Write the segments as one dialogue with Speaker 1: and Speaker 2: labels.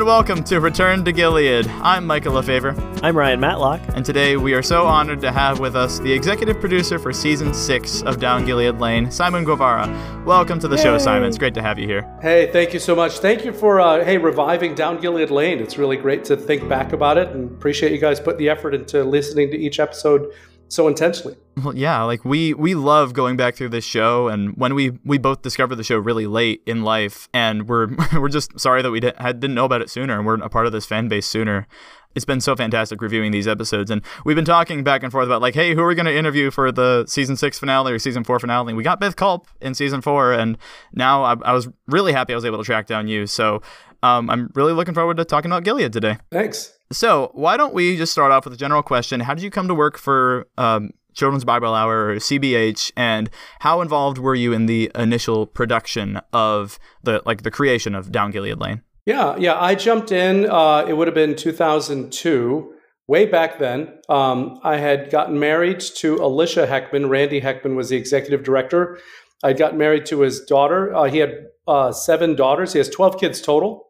Speaker 1: and welcome to Return to Gilead. I'm Michael LaFaver.
Speaker 2: I'm Ryan Matlock.
Speaker 1: And today we are so honored to have with us the executive producer for season six of Down Gilead Lane, Simon Guevara. Welcome to the Yay. show, Simon. It's great to have you here.
Speaker 3: Hey, thank you so much. Thank you for, uh, hey, reviving Down Gilead Lane. It's really great to think back about it and appreciate you guys putting the effort into listening to each episode so intensely.
Speaker 1: Well, yeah, like we we love going back through this show, and when we we both discovered the show really late in life, and we're we're just sorry that we didn't had, didn't know about it sooner, and we're a part of this fan base sooner. It's been so fantastic reviewing these episodes, and we've been talking back and forth about like, hey, who are we going to interview for the season six finale or season four finale? We got Beth Culp in season four, and now I, I was really happy I was able to track down you. So um, I'm really looking forward to talking about Gilead today.
Speaker 3: Thanks.
Speaker 1: So, why don't we just start off with a general question? How did you come to work for um, Children's Bible Hour or CBH, and how involved were you in the initial production of the like the creation of Down Gilead Lane?
Speaker 3: Yeah, yeah, I jumped in. Uh, it would have been 2002. Way back then, um, I had gotten married to Alicia Heckman. Randy Heckman was the executive director. I got married to his daughter. Uh, he had uh, seven daughters. He has 12 kids total.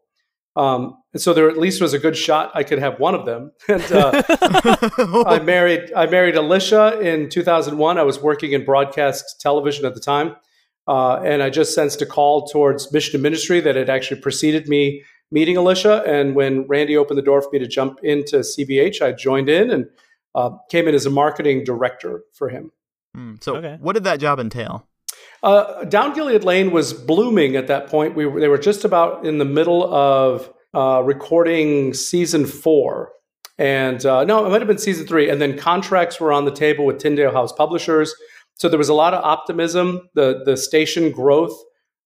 Speaker 3: Um, and so there at least was a good shot I could have one of them. And uh, I married I married Alicia in 2001. I was working in broadcast television at the time, uh, and I just sensed a call towards mission and ministry that had actually preceded me meeting Alicia. And when Randy opened the door for me to jump into CBH, I joined in and uh, came in as a marketing director for him.
Speaker 1: Mm, so, okay. what did that job entail?
Speaker 3: Uh, Down Gilead Lane was blooming at that point. We were, they were just about in the middle of uh, recording season four. And uh, no, it might have been season three. And then contracts were on the table with Tyndale House Publishers. So there was a lot of optimism. The, the station growth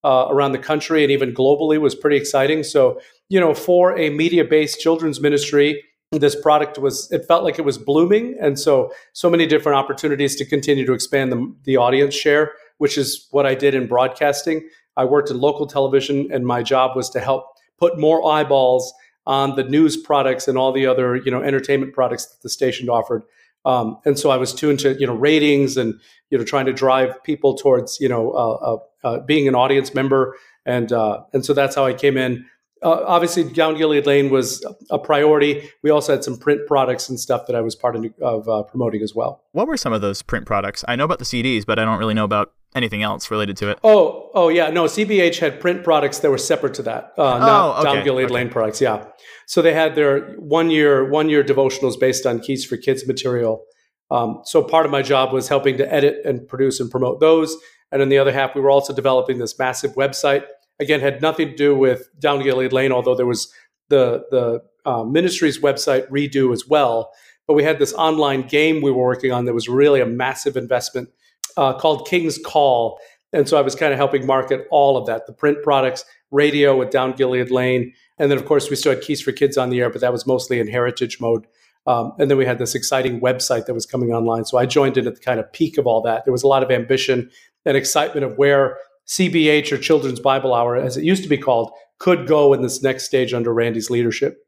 Speaker 3: uh, around the country and even globally was pretty exciting. So, you know, for a media based children's ministry, this product was it felt like it was blooming and so so many different opportunities to continue to expand the, the audience share which is what I did in broadcasting. I worked in local television, and my job was to help put more eyeballs on the news products and all the other you know entertainment products that the station offered. Um, and so I was tuned to you know ratings and you know trying to drive people towards you know uh, uh, uh, being an audience member, and uh, and so that's how I came in uh, obviously down Gilead Lane was a priority. We also had some print products and stuff that I was part of, of uh, promoting as well.
Speaker 1: What were some of those print products? I know about the CDs, but I don't really know about anything else related to it.
Speaker 3: Oh, oh yeah, no. CBH had print products that were separate to that, uh, not oh, okay. down Gilead okay. Lane products. Yeah, so they had their one year one year devotionals based on Keys for Kids material. Um, so part of my job was helping to edit and produce and promote those, and on the other half, we were also developing this massive website again had nothing to do with Down Gilead Lane, although there was the the uh, ministry's website redo as well. But we had this online game we were working on that was really a massive investment uh, called King's Call, and so I was kind of helping market all of that: the print products, radio with Down Gilead Lane, and then of course we still had Keys for Kids on the air, but that was mostly in heritage mode. Um, and then we had this exciting website that was coming online. So I joined in at the kind of peak of all that. There was a lot of ambition and excitement of where CBH or Children's Bible Hour, as it used to be called, could go in this next stage under Randy's leadership.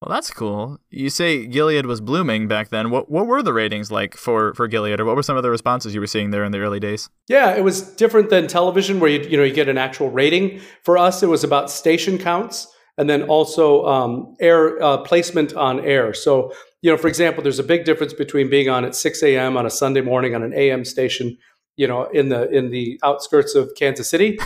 Speaker 1: Well, that's cool. You say Gilead was blooming back then. What what were the ratings like for for Gilead, or what were some of the responses you were seeing there in the early days?
Speaker 3: Yeah, it was different than television, where you you know you get an actual rating. For us, it was about station counts and then also um, air uh, placement on air. So you know, for example, there's a big difference between being on at 6 a.m. on a Sunday morning on an AM station you know, in the in the outskirts of Kansas City.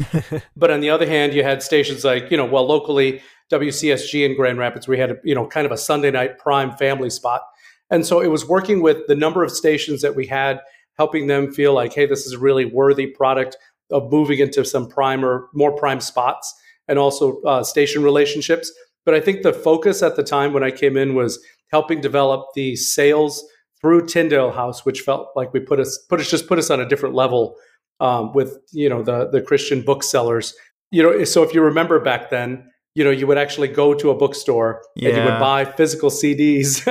Speaker 3: but on the other hand, you had stations like, you know, well, locally WCSG in Grand Rapids, we had, a, you know, kind of a Sunday night prime family spot. And so it was working with the number of stations that we had, helping them feel like, hey, this is a really worthy product of moving into some prime or more prime spots and also uh, station relationships. But I think the focus at the time when I came in was helping develop the sales through Tyndale House, which felt like we put us put us just put us on a different level um, with you know the the Christian booksellers. You know, so if you remember back then, you know, you would actually go to a bookstore yeah. and you would buy physical CDs.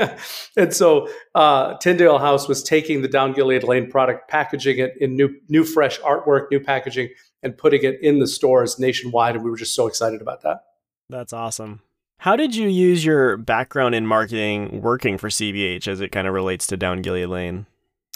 Speaker 3: and so uh, Tyndale House was taking the Down Gilead Lane product, packaging it in new new fresh artwork, new packaging, and putting it in the stores nationwide. And we were just so excited about that.
Speaker 2: That's awesome. How did you use your background in marketing working for CBH as it kind of relates to Down Gilead Lane?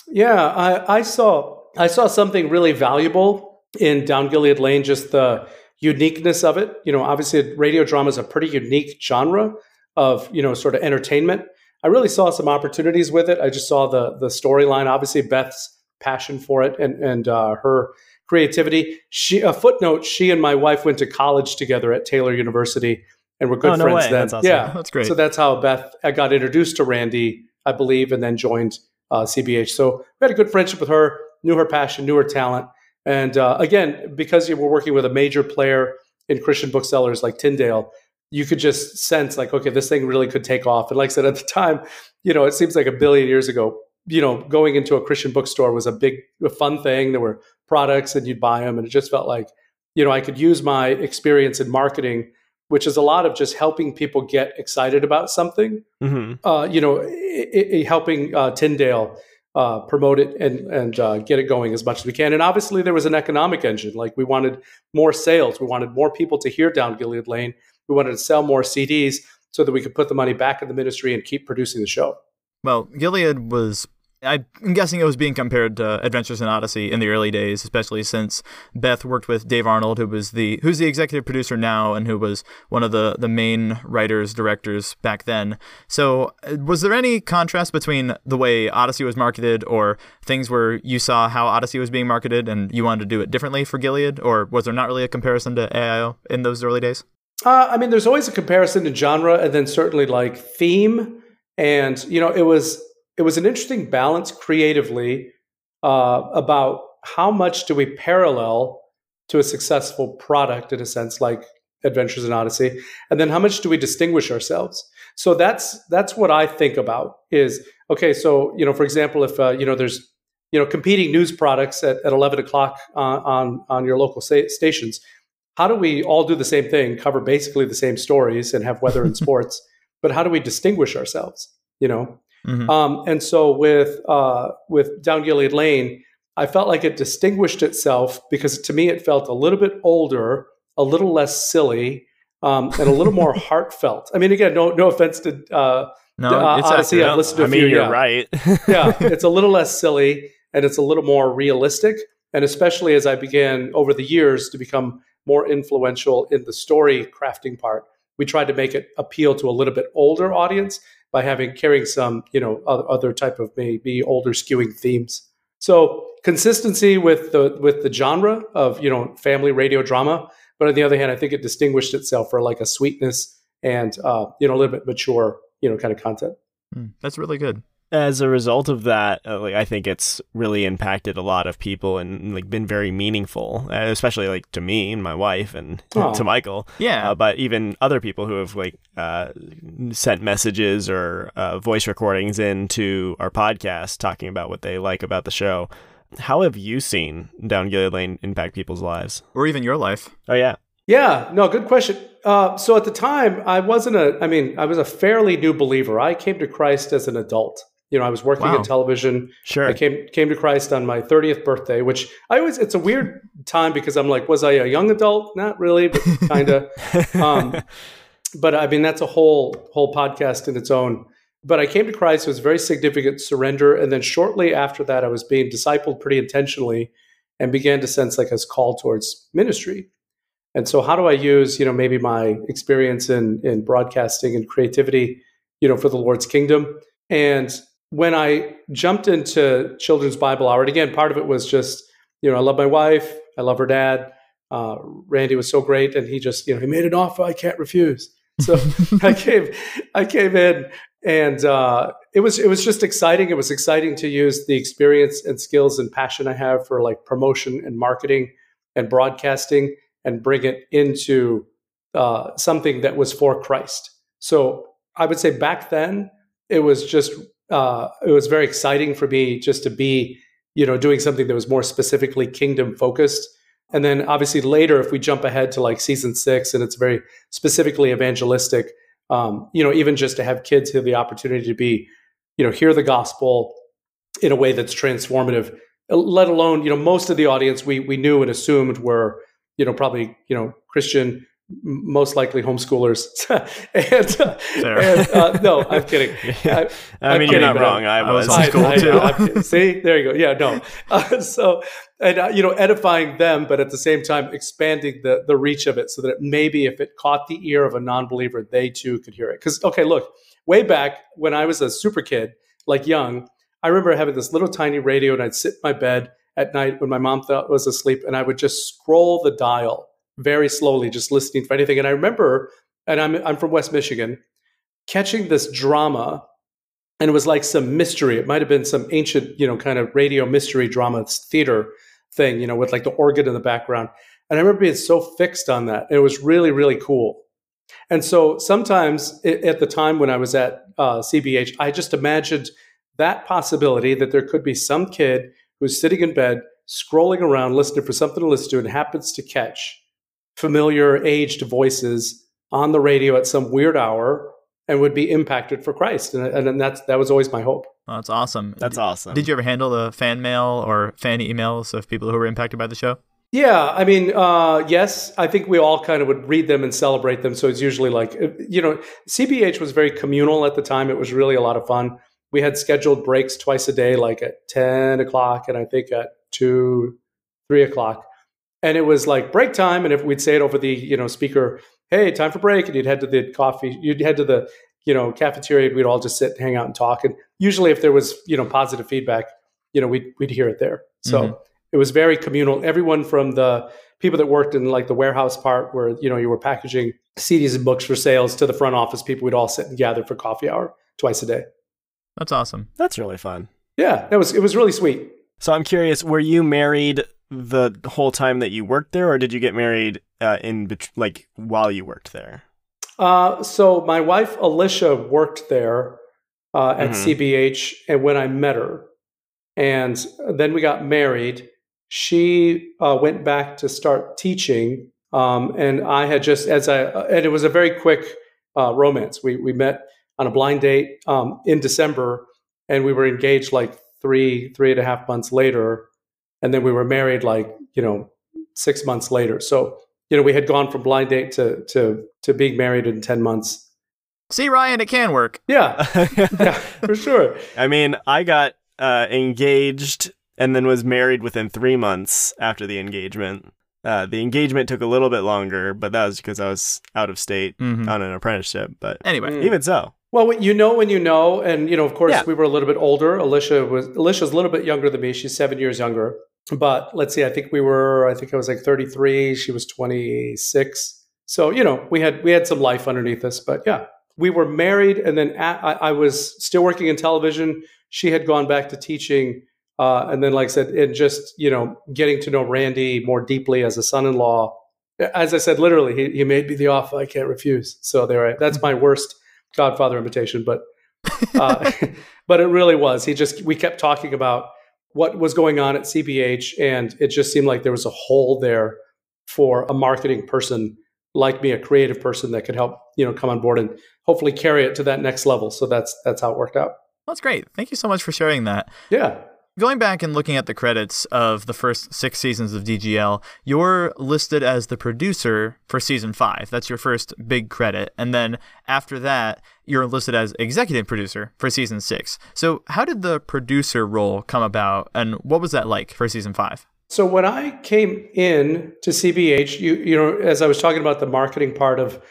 Speaker 3: Yeah, I, I saw I saw something really valuable in Down Gilead Lane. Just the uniqueness of it. You know, obviously, radio drama is a pretty unique genre of you know sort of entertainment. I really saw some opportunities with it. I just saw the the storyline. Obviously, Beth's passion for it and and uh, her creativity. She a footnote. She and my wife went to college together at Taylor University and we're good
Speaker 2: Oh, no
Speaker 3: friends
Speaker 2: way.
Speaker 3: then.
Speaker 2: That's awesome.
Speaker 3: Yeah,
Speaker 1: That's great.
Speaker 3: So that's how Beth I got introduced to Randy, I believe, and then joined uh, CBH. So we had a good friendship with her. Knew her passion, knew her talent, and uh, again, because you were working with a major player in Christian booksellers like Tyndale, you could just sense like, okay, this thing really could take off. And like I said at the time, you know, it seems like a billion years ago. You know, going into a Christian bookstore was a big, a fun thing. There were products, and you'd buy them, and it just felt like, you know, I could use my experience in marketing which is a lot of just helping people get excited about something.
Speaker 2: hmm
Speaker 3: Uh, you know, i i helping uh, Tyndale uh, promote it and and uh, get it going as much as we can. And obviously, there was an economic engine. Like we wanted more sales, we wanted more people to hear Down Gilead Lane. We wanted to sell more CDs so that we could put the money back in the ministry and keep producing the show.
Speaker 1: Well, Gilead was. I'm guessing it was being compared to Adventures in Odyssey in the early days, especially since Beth worked with Dave Arnold, who was the who's the executive producer now and who was one of the the main writers directors back then. So, uh, was there any contrast between the way Odyssey was marketed, or things where you saw how Odyssey was being marketed and you wanted to do it differently for Gilead, or was there not really a comparison to AIO in those early days?
Speaker 3: Uh, I mean, there's always a comparison to genre, and then certainly like theme, and you know, it was it was an interesting balance creatively uh, about how much do we parallel to a successful product in a sense, like Adventures in Odyssey, and then how much do we distinguish ourselves? So that's that's what I think about is okay. So you know, for example, if uh, you know there's you know competing news products at, at 11 o'clock uh, on on your local sta- stations how do we all do the same thing, cover basically the same stories, and have weather and sports? But how do we distinguish ourselves? You know,
Speaker 1: Mhm.
Speaker 3: um, and so with uh, with Down Gilead Lane, I felt like it distinguished itself because to me it felt a little bit older, a little less silly, um, and a little more heartfelt. I mean, again, no no offense to uh,
Speaker 1: No,
Speaker 3: Uh,
Speaker 1: it's
Speaker 3: Odyssey. I've listened to
Speaker 2: I
Speaker 3: a
Speaker 2: mean,
Speaker 3: few,
Speaker 2: you're
Speaker 3: yeah.
Speaker 2: right.
Speaker 3: yeah, it's a little less silly and it's a little more realistic. And especially as I began over the years to become more influential in the story crafting part, we tried to make it appeal to a little bit older audience by having carrying some, you know, other, type of maybe older skewing themes. So consistency with the with the genre of you know family radio drama, but on the other hand, I think it distinguished itself for like a sweetness and uh, you know a little bit mature you know kind of content.
Speaker 1: Mm, That's really good.
Speaker 2: As a result of that, uh, like I think it's really impacted a lot of people and like been very meaningful, uh, especially like to me and my wife and
Speaker 3: Aw.
Speaker 2: to Michael.
Speaker 1: Yeah.
Speaker 2: Uh, but even other people who have like uh, sent messages or uh, voice recordings into our podcast talking about what they like about the show. How have you seen Down Gilead Lane impact people's lives?
Speaker 1: or even your life.
Speaker 2: Oh yeah,
Speaker 3: Yeah, no, good question. Uh, so at the time, I wasn't a, I mean, I was a fairly new believer. I came to Christ as an adult. You know, I was working
Speaker 1: Wow.
Speaker 3: in television.
Speaker 2: sure.
Speaker 3: I came came to Christ on my 30th birthday, which I always, it's a weird time because I'm like, was I a young adult? Not really, but kind of. um, but I mean, that's a whole whole podcast in its own. But I came to Christ. It was a very significant surrender, and then shortly after that, I was being discipled pretty intentionally, and began to sense like a call towards ministry. And so, how do I use you know maybe my experience in in broadcasting and creativity, you know, for the Lord's kingdom? And when I jumped into Children's Bible Hour, and again, part of it was just you know I love my wife, I love her dad. Uh, Randy was so great, and he just you know he made an offer I can't refuse. So I came, I came in, and uh, it was it was just exciting. It was exciting to use the experience and skills and passion I have for like promotion and marketing and broadcasting, and bring it into uh, something that was for Christ. So I would say back then it was just uh, it was very exciting for me just to be you know doing something that was more specifically kingdom focused. And then obviously later, if we jump ahead to like season six, and it's very specifically evangelistic, um, you know, even just to have kids have the opportunity to be, you know, hear the gospel in a way that's transformative. Let alone, you know, most of the audience we we knew and assumed were, you know, probably you know Christian most likely homeschoolers. and, uh, and uh, no, I'm kidding.
Speaker 2: I, I mean, you're not wrong. I, I was
Speaker 1: homeschooled
Speaker 3: too. see, there you go. Yeah, no. Uh, so, and uh, you know, edifying them, but at the same time expanding the the reach of it, so that maybe if it caught the ear of a non-believer, they too could hear it. Because okay, look, way back when I was a super kid, like young, I remember having this little tiny radio, and I'd sit in my bed at night when my mom thought was asleep, and I would just scroll the dial very slowly, just listening for anything. And I remember, and I'm I'm from West Michigan, catching this drama, and it was like some mystery. It might have been some ancient, you know, kind of radio mystery drama theater thing, you know, with like the organ in the background. And I remember being so fixed on that. It was really, really cool. And so sometimes it, at the time when I was at uh, CBH, I just imagined that possibility that there could be some kid who's sitting in bed, scrolling around, listening for something to listen to, and happens to catch familiar aged voices on the radio at some weird hour and would be impacted for Christ. And, and that's that was always my hope.
Speaker 1: Oh, that's awesome.
Speaker 2: That's awesome.
Speaker 1: Did you ever handle the fan mail or fan emails of people who were impacted by the show?
Speaker 3: Yeah, I mean, uh, yes, I think we all kind of would read them and celebrate them. So it's usually like, uh, you know, CBH was very communal at the time. It was really a lot of fun. We had scheduled breaks twice a day, like at 10 o'clock and I think at 2, 3 o'clock and it was like break time and if we'd say it over the you know speaker hey time for break and you'd head to the coffee you'd head to the you know cafeteria and we'd all just sit and hang out and talk. And usually if there was you know positive feedback you know we'd, we'd hear it there. So mm-hmm. it was very communal. Everyone from the people that worked in like the warehouse part where you know you were packaging cds and books for sales to the front office people would all sit and gather for coffee hour twice a day.
Speaker 1: That's awesome.
Speaker 2: That's really fun.
Speaker 3: Yeah that was it was really sweet.
Speaker 2: So i'm curious were you married the whole time that you worked there, or did you get married uh, in bet- like while you worked there?
Speaker 3: Uh, so my wife Alicia worked there uh, at mm-hmm. CBH, and when I met her, and then we got married. She uh, went back to start teaching, um, and I had just as I and it was a very quick uh, romance. We we met on a blind date um, in December, and we were engaged like three three and a half months later and then we were married like you know six months later. So you know we had gone from blind date to to to being married in ten months.
Speaker 1: See, Ryan, it can work.
Speaker 3: Yeah, yeah, for sure.
Speaker 2: I mean, I got uh, engaged and then was married within three months after the engagement. Uh, the engagement took a little bit longer, but that was because I was out of state mm-hmm. on an apprenticeship. But
Speaker 1: anyway,
Speaker 2: mm. even so.
Speaker 3: Well, you know when you know, and you know, of course, yeah. we were a little bit older. Alicia was Alicia's a little bit younger than me. She's seven years younger but let's see, I think we were, I think I was like 33, she was 26. So, you know, we had, we had some life underneath us, but yeah, we were married. And then at, I, I, was still working in television. She had gone back to teaching. Uh, and then, like I said, and just, you know, getting to know Randy more deeply as a son-in-law. As I said, literally, he, he made me the offer I can't refuse. So there, that's my worst Godfather invitation, but, uh, but it really was. He just, we kept talking about, what was going on at CBH, and it just seemed like there was a hole there for a marketing person like me, a creative person that could help you know come on board and hopefully carry it to that next level. So that's that's how it worked out.
Speaker 1: That's great. Thank you so much for sharing that.
Speaker 3: Yeah.
Speaker 1: Going back and looking at the credits of the first six seasons of DGL, you're listed as the producer for season five. That's your first big credit. And then after that, you're listed as executive producer for season six. So, how did the producer role come about, and what was that like for season five?
Speaker 3: So, when I came in to CBH, you, you know, as I was talking about the marketing part of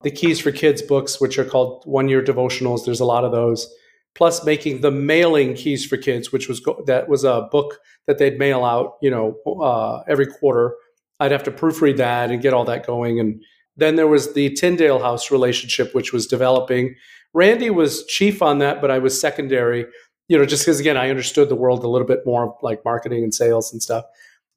Speaker 3: the Keys for Kids books, which are called one year devotionals, there's a lot of those plus making the mailing keys for kids, which was go- that was a book that they'd mail out, you know, uh, every quarter. I'd have to proofread that and get all that going. And then there was the Tyndale House relationship, which was developing. Randy was chief on that, but I was secondary, you know, just because again, I understood the world a little bit more like marketing and sales and stuff.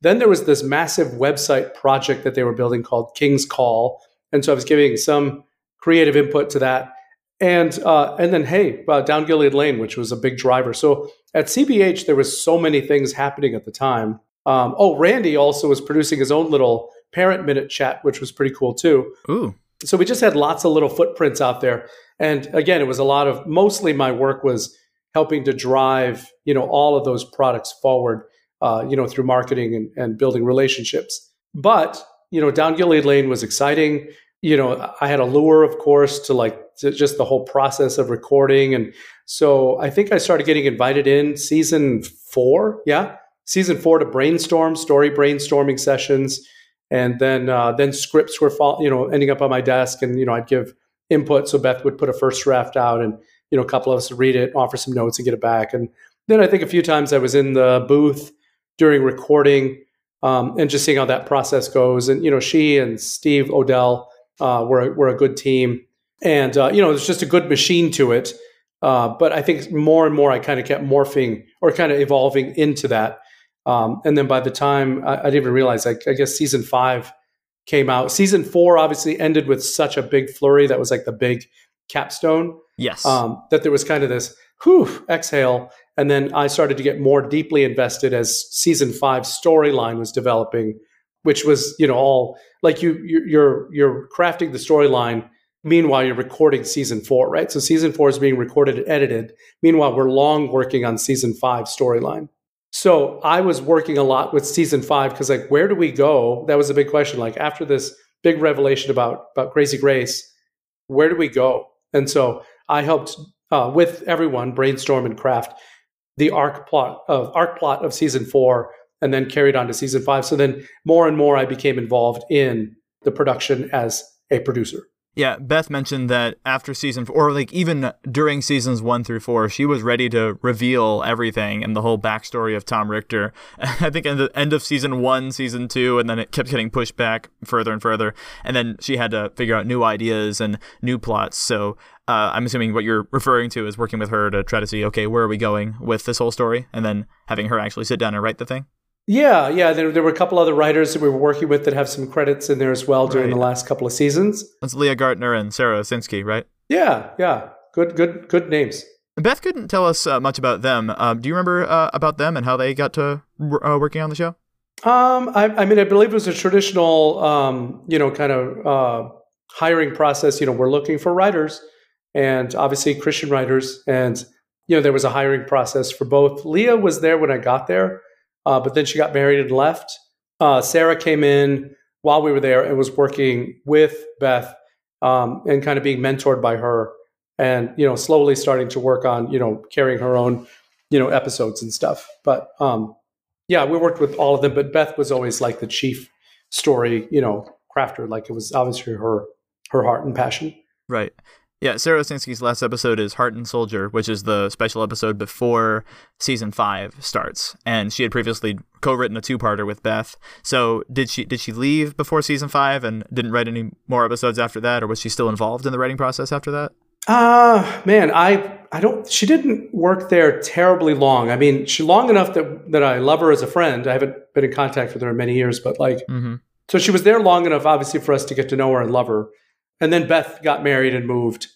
Speaker 3: Then there was this massive website project that they were building called King's Call. And so I was giving some creative input to that and uh, and then hey, uh, down Gilead Lane, which was a big driver. So at CBH, there was so many things happening at the time. Um, oh, Randy also was producing his own little parent minute chat, which was pretty cool too.
Speaker 1: Ooh.
Speaker 3: So we just had lots of little footprints out there, and again, it was a lot of mostly my work was helping to drive you know all of those products forward, uh, you know through marketing and, and building relationships. But you know, down Gilead Lane was exciting you know, I had a lure, of course, to like to just the whole process of recording. And so I think I started getting invited in season four. Yeah. Season four to brainstorm, story brainstorming sessions. And then, uh, then scripts were, fall, you know, ending up on my desk and, you know, I'd give input. So Beth would put a first draft out and, you know, a couple of us would read it, offer some notes and get it back. And then I think a few times I was in the booth during recording um, and just seeing how that process goes. And, you know, she and Steve Odell, uh, we're, we're a good team. And, uh, you know, there's just a good machine to it. Uh, but I think more and more I kind of kept morphing or kind of evolving into that. Um, and then by the time I, I didn't even realize, I, I, guess season five came out. Season four obviously ended with such a big flurry that was like the big capstone.
Speaker 1: Yes.
Speaker 3: Um, that there was kind of this whew, exhale. And then I started to get more deeply invested as season five storyline was developing, which was, you know, all like you you're you're crafting the storyline meanwhile you're recording season four right? So season four is being recorded and edited. Meanwhile we're long working on season five storyline. So i was working a lot with season five because like where do we go? That was a big question. Like after this big revelation about about crazy grace where do we go? And so i helped uh, with everyone brainstorm and craft the arc plot of arc plot of season four and then carried on to season five. So then more and more I became involved in the production as a producer.
Speaker 1: Yeah, Beth mentioned that after season four, or like even during seasons one through four, she was ready to reveal everything and the whole backstory of Tom Richter. I think at the end of season one, season two, and then it kept getting pushed back further and further. And then she had to figure out new ideas and new plots. So uh, I'm assuming what you're referring to is working with her to try to see, okay, where are we going with this whole story? And then having her actually sit down and write the thing.
Speaker 3: Yeah, yeah. There, there were a couple other writers that we were working with that have some credits in there as well during the last couple of seasons.
Speaker 1: That's Leah Gartner and Sarah Osinski, right?
Speaker 3: Yeah, yeah. Good, good, good names.
Speaker 1: Beth couldn't tell us uh, much about them. Uh, do you remember uh, about them and how they got to uh, working on the show?
Speaker 3: Um, I, I, mean, I believe it was a traditional, um, you know, kind of uh, hiring process. You know, we're looking for writers, and obviously Christian writers, and you know, there was a hiring process for both. Leah was there when I got there uh, but then she got married and left. Uh, Sarah came in while we were there and was working with Beth um, and kind of being mentored by her, and you know, slowly starting to work on you know carrying her own you know episodes and stuff. But um, yeah, we worked with all of them. But Beth was always like the chief story you know crafter. Like it was obviously her her heart and passion.
Speaker 1: Right. Yeah, Sarah Osinski's last episode is Heart and Soldier, which is the special episode before season five starts. And she had previously co-written a two-parter with Beth. So did she did she leave before season five and didn't write any more episodes after that, or was she still involved in the writing process after that?
Speaker 3: Uh man, I I don't she didn't work there terribly long. I mean, she long enough that that I love her as a friend. I haven't been in contact with her in many years, but like mm-hmm. so she was there long enough obviously for us to get to know her and love her. And then Beth got married and moved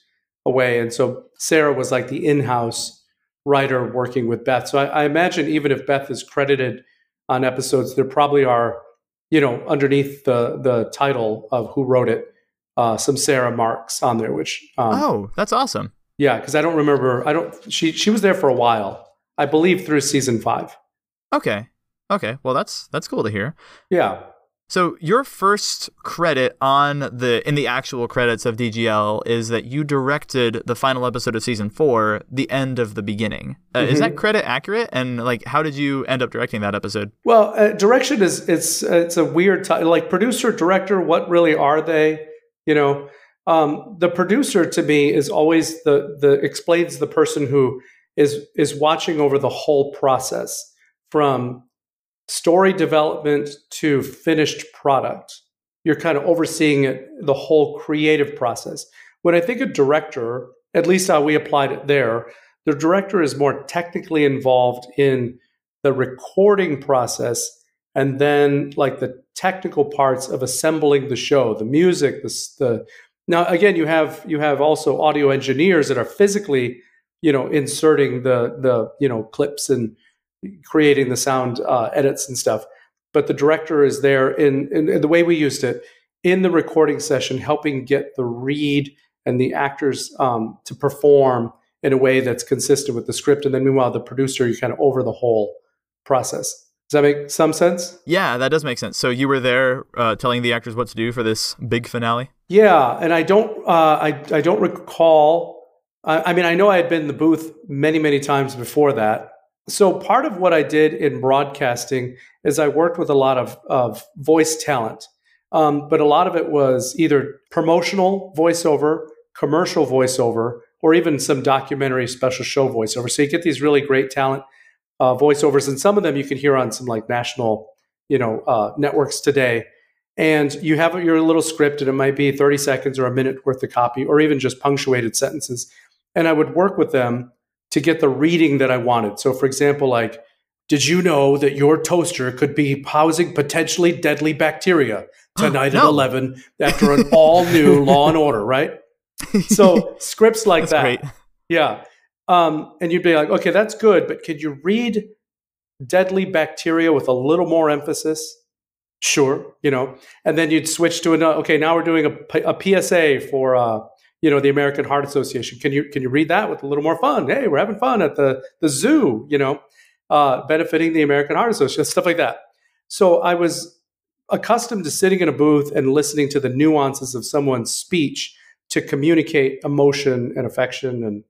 Speaker 3: away. And so Sarah was like the in house writer working with Beth. So I, I, imagine even if Beth is credited on episodes, there probably are, you know, underneath the, the title of who wrote it, uh, some Sarah marks on there, which.
Speaker 1: Um, oh, that's awesome.
Speaker 3: Yeah, because I don't remember. I don't. She she was there for a while, I believe, through season five.
Speaker 1: Okay. Okay. Well, that's that's cool to hear.
Speaker 3: Yeah.
Speaker 1: So your first credit on the in the actual credits of DGL is that you directed the final episode of season four, the end of the beginning. Uh, mm-hmm. Is that credit accurate? And like, how did you end up directing that episode?
Speaker 3: Well, uh, direction is it's it's a weird t- like producer director. What really are they? You know, um, the producer to me is always the the explains the person who is is watching over the whole process from story development to finished product. You're kind of overseeing it, the whole creative process. When I think of director, at least how we applied it there, the director is more technically involved in the recording process and then like the technical parts of assembling the show, the music, the, the now again you have you have also audio engineers that are physically you know inserting the the you know clips and creating the sound uh, edits and stuff. But the director is there in, in, in the way we used it in the recording session, helping get the read and the actors um, to perform in a way that's consistent with the script. And then meanwhile, the producer, you kind of over the whole process. Does that make some sense?
Speaker 1: Yeah, that does make sense. So you were there uh, telling the actors what to do for this big finale.
Speaker 3: Yeah, and I don't, uh, I, I don't recall. I, I mean, I know I had been in the booth many, many times before that. So part of what I did in broadcasting is I worked with a lot of, of voice talent, um, but a lot of it was either promotional voiceover, commercial voiceover, or even some documentary special show voiceover. So you get these really great talent uh, voiceovers, and some of them you can hear on some like national, you know, uh, networks today. And you have your little script, and it might be 30 seconds or a minute worth of copy, or even just punctuated sentences. And I would work with them to get the reading that I wanted. So, for example, like, did you know that your toaster could be housing potentially deadly bacteria tonight
Speaker 1: No.
Speaker 3: at 11 after an all new Law and Order, right? So, scripts like
Speaker 1: That's
Speaker 3: that.
Speaker 1: great.
Speaker 3: Yeah. Um, and you'd be like, okay, that's good, but could you read deadly bacteria with a little more emphasis? Sure, you know. And then you'd switch to another. Okay, now we're doing a, a PSA for uh, you know the American Heart Association. Can you can you read that with a little more fun? Hey, we're having fun at the the zoo, you know, uh, benefiting the American Heart Association, stuff like that. So I was accustomed to sitting in a booth and listening to the nuances of someone's speech to communicate emotion and affection and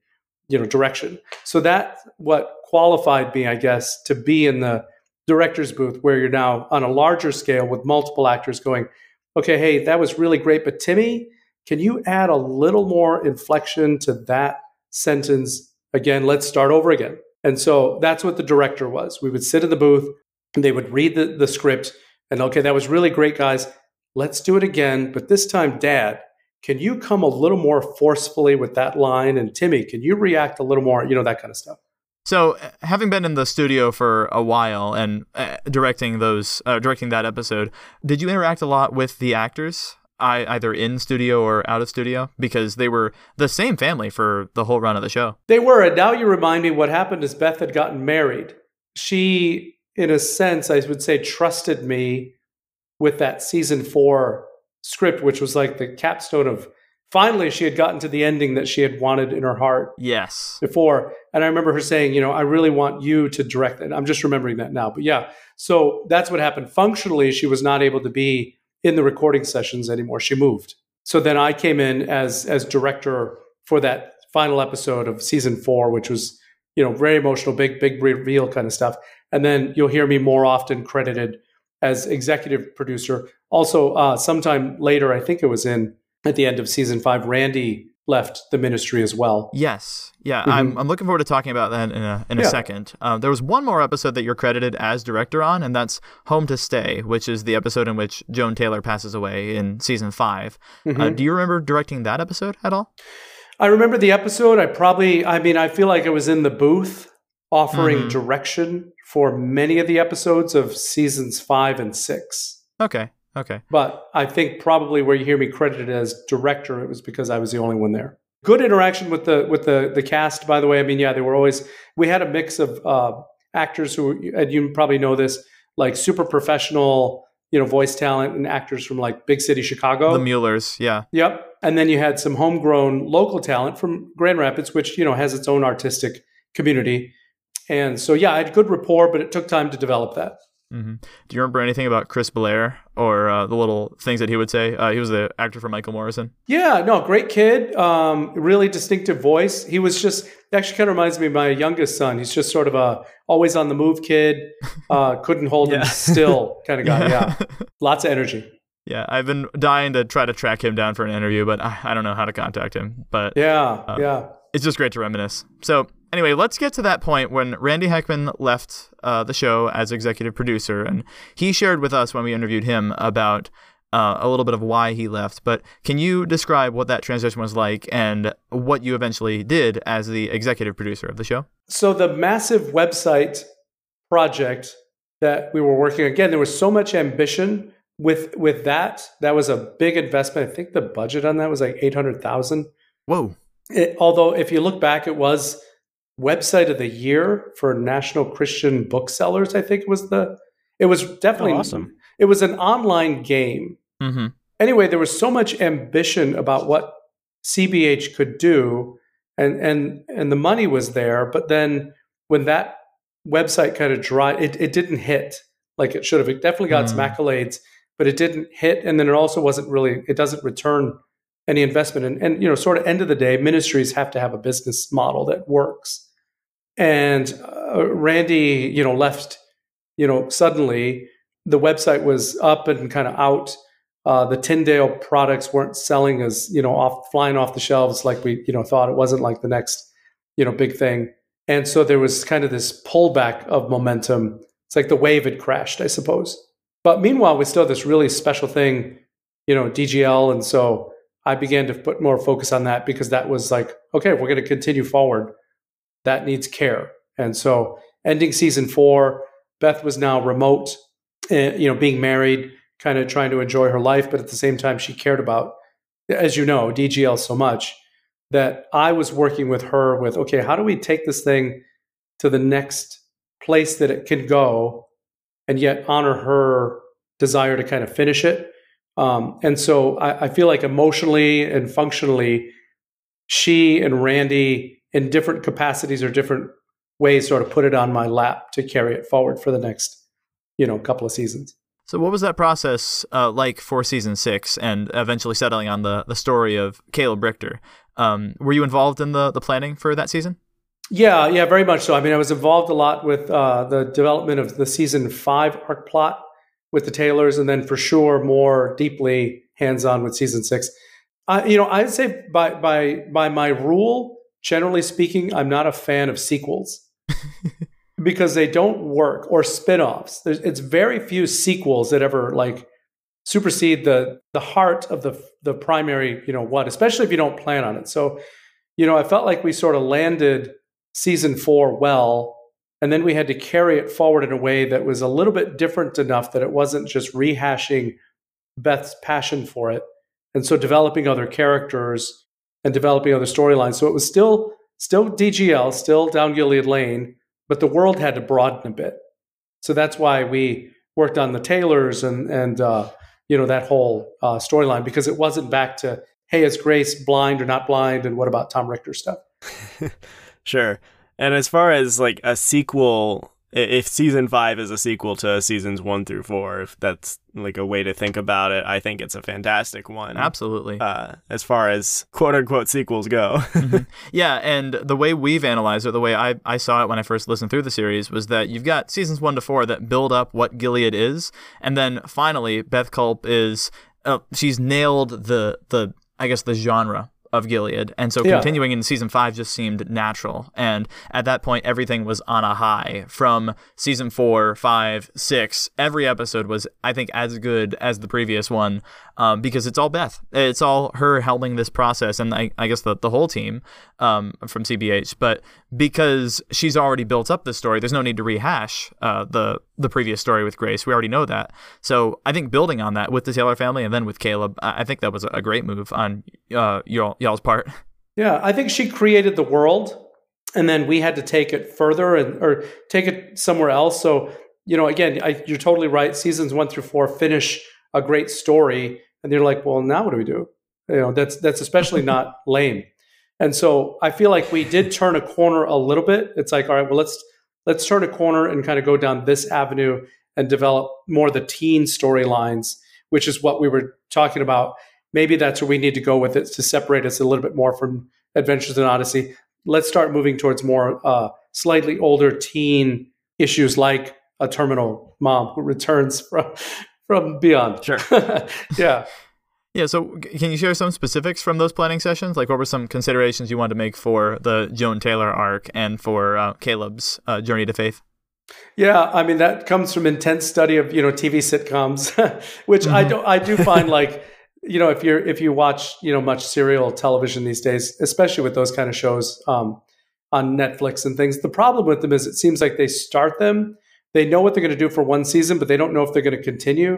Speaker 3: you know direction so that what qualified me i guess to be in the director's booth where you're now on a larger scale with multiple actors going okay hey that was really great but timmy can you add a little more inflection to that sentence? Again let's start over again. And so that's what the director was. We would sit in the booth and they would read the, the script and okay that was really great guys. Let's do it again but this time dad can you come a little more forcefully with that line? And timmy can you react a little more? You know that kind of stuff.
Speaker 1: So, uh, having been in the studio for a while and uh, directing those, uh, directing that episode, did you interact a lot with the actors, I, either in studio or out of studio? Because they were the same family for the whole run of the show.
Speaker 3: they were and now you remind me what happened is beth had gotten married she in a sense i would say trusted me with that season four script which was like the capstone of finally she had gotten to the ending that she had wanted in her heart
Speaker 1: Yes.
Speaker 3: before. And I remember her saying, you know, I really want you to direct it. I'm just remembering that now. But yeah, so that's what happened. Functionally, she was not able to be in the recording sessions anymore. She moved. So then I came in as as director for that final episode of season four, which was, you know, very emotional, big, big reveal kind of stuff. And then you'll hear me more often credited as executive producer. Also, uh, sometime later, I think it was in at the end of season five, Randy left the ministry as well.
Speaker 1: Yes. Yeah. I'm, I'm looking forward to talking about that in a, in a
Speaker 3: Yeah.
Speaker 1: second. Uh, there was one more episode that you're credited as director on, and that's Home to Stay, which is the episode in which Joan Taylor passes away in season 5 Uh, do you remember directing that episode at all?
Speaker 3: I remember the episode. I probably, I mean, I feel like I was in the booth offering direction for many of the episodes of seasons five and six.
Speaker 1: Okay. Okay.
Speaker 3: But I think probably where you hear me credited as director, it was because I was the only one there. Good interaction with the with the the cast, by the way. I mean, yeah, they were always. We had a mix of uh, actors who, and you probably know this, like super professional, you know, voice talent, and actors from like big city Chicago.
Speaker 1: The Muellers. Yeah.
Speaker 3: Yep. And then you had some homegrown local talent from Grand Rapids, which, you know, has its own artistic community. And so, yeah, I had good rapport, but it took time to develop that.
Speaker 1: Hmm Do you remember anything about Chris Blair or uh, the little things that he would say? Uh, he was the actor for Michael Morrison.
Speaker 3: Yeah, no, great kid. Um, really distinctive voice. He was just actually kind of reminds me of my youngest son. He's just sort of a always on the move kid. Uh, couldn't hold him still kind of guy. Yeah, lots of energy.
Speaker 1: Yeah, I've been dying to try to track him down for an interview, but I, I don't know how to contact him. But
Speaker 3: Yeah, yeah.
Speaker 1: it's just great to reminisce. So, anyway, let's get to that point when Randy Heckman left uh, the show as executive producer, and he shared with us when we interviewed him about uh, a little bit of why he left. But can you describe what that transition was like and what you eventually did as the executive producer of the show?
Speaker 3: So the massive website project that we were working on. again, there was so much ambition with with that. That was a big investment. I think the budget on that was like eight hundred thousand.
Speaker 1: Whoa.
Speaker 3: Although, if you look back, it was website of the year for National Christian Booksellers. I think it was the. It was definitely
Speaker 2: Oh, awesome.
Speaker 3: It was an online game.
Speaker 1: Mm-hmm.
Speaker 3: Anyway, there was so much ambition about what CBH could do, and and and the money was there. But then when that website kind of dried, it, it didn't hit like it should have. It definitely got
Speaker 1: Mm.
Speaker 3: accolades, but it didn't hit. And then it also wasn't really. It doesn't return any investment. And, and you know, sort of end of the day, ministries have to have a business model that works. And uh, Randy, you know, left. You know, suddenly the website was up and kind of out. Uh, the Tyndale products weren't selling as you know off flying off the shelves like we you know thought. It wasn't like the next you know big thing, and so there was kind of this pullback of momentum. It's like the wave had crashed, I suppose. But meanwhile, we still have this really special thing, you know, DGL, and so I began to put more focus on that because that was like, okay, we're going to continue forward. That needs care, and so ending season four, Beth was now remote, uh, you know, being married kind of trying to enjoy her life, but at the same time, she cared about, as you know, DGL so much that I was working with her with, okay, how do we take this thing to the next place that it can go and yet honor her desire to kind of finish it? Um, and so I, I feel like emotionally and functionally, she and Randy, in different capacities or different ways, sort of put it on my lap to carry it forward for the next, you know, couple of seasons.
Speaker 1: So, what was that process uh, like for season six, and eventually settling on the the story of Caleb Richter? Um, were you involved in the the planning for that season?
Speaker 3: Yeah, yeah, very much so. I mean, I was involved a lot with uh, the development of the season five arc plot with the Taylors, and then for sure more deeply hands on with season six. Uh, you know, I'd say by by by my rule, generally speaking, I'm not a fan of sequels because they don't work or spin-offs. There's, it's very few sequels that ever like supersede the the heart of the the primary, you know, what, especially if you don't plan on it. So, you know, I felt like we sort of landed season 4 well and then we had to carry it forward in a way that was a little bit different enough that it wasn't just rehashing Beth's passion for it. And so developing other characters and developing other storylines. So it was still still DGL, still down Gilead Lane, but the world had to broaden a bit. So that's why we worked on the Taylors and and uh, you know that whole uh, storyline because it wasn't back to hey, is Grace blind or not blind, and what about Tom Richter stuff?
Speaker 2: Sure. And as far as like a sequel, if season five is a sequel to seasons one through four, if that's like a way to think about it, I think it's a fantastic one.
Speaker 1: Absolutely.
Speaker 2: Uh, as far as quote unquote sequels go.
Speaker 1: Yeah, and the way we've analyzed it, the way I, I saw it when I first listened through the series, was that you've got seasons one to four that build up what Gilead is, and then finally Beth Culp is uh, she's nailed the the I guess the genre of Gilead, and so
Speaker 3: Yeah.
Speaker 1: continuing in season five just seemed natural. And at that point, everything was on a high. From season four, five, six, every episode was I think as good as the previous one um, because it's all Beth. It's all her helming this process, and I, I guess the the whole team um, from CBH. But because she's already built up the story, there's no need to rehash uh, the the previous story with Grace. We already know that. So I think building on that with the Taylor family and then with Caleb, I think that was a great move on uh, y'all y'all's part.
Speaker 3: Yeah, I think she created the world, and then we had to take it further and or take it somewhere else. So you know, again, I, you're totally right. Seasons one through four finish a great story, and you're like, well, now what do we do? You know, that's that's especially not lame. And so I feel like we did turn a corner a little bit. It's like, all right, well, let's let's turn a corner and kind of go down this avenue and develop more of the teen storylines, which is what we were talking about maybe that's where we need to go with it to separate us a little bit more from Adventures in Odyssey. Let's start moving towards more uh, slightly older teen issues like a terminal mom who returns from from beyond.
Speaker 2: Sure.
Speaker 3: yeah.
Speaker 1: Yeah, so can you share some specifics from those planning sessions? Like, what were some considerations you wanted to make for the Joan Taylor arc and for uh, Caleb's uh, journey to faith?
Speaker 3: Yeah, I mean that comes from intense study of you know TV sitcoms, which I
Speaker 1: Mhm.
Speaker 3: do I do find like you know if you're if you watch you know much serial television these days, especially with those kind of shows um, on Netflix and things, the problem with them is it seems like they start them, they know what they're going to do for one season, but they don't know if they're going to continue,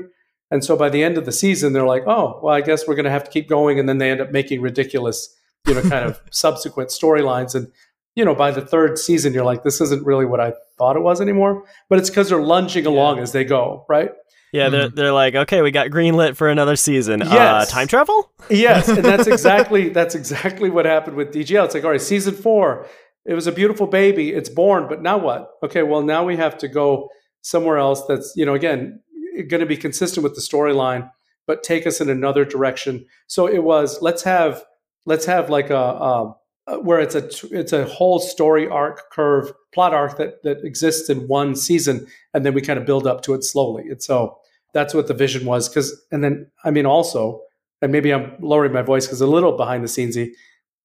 Speaker 3: and so by the end of the season, they're like, oh, well, I guess we're going to have to keep going, and then they end up making ridiculous you know kind of subsequent storylines and you know, by the third season, you're like, this isn't really what I thought it was anymore. But it's because they're lunging along as they go, right?
Speaker 2: Yeah, they're they're like, okay, we got greenlit for another season. Uh,
Speaker 3: Yes.
Speaker 2: time travel?
Speaker 3: Yes, and that's exactly that's exactly what happened with DGL. It's like, all right, season four, it was a beautiful baby, it's born, but now what? Okay, well now we have to go somewhere else that's you know again going to be consistent with the storyline, but take us in another direction. So it was let's have let's have like a, a where it's a it's a whole story arc curve plot arc that that exists in one season, and then we kind of build up to it slowly. And so that's what the vision was. Because and then I mean also, and maybe I'm lowering my voice because a little behind the scenesy,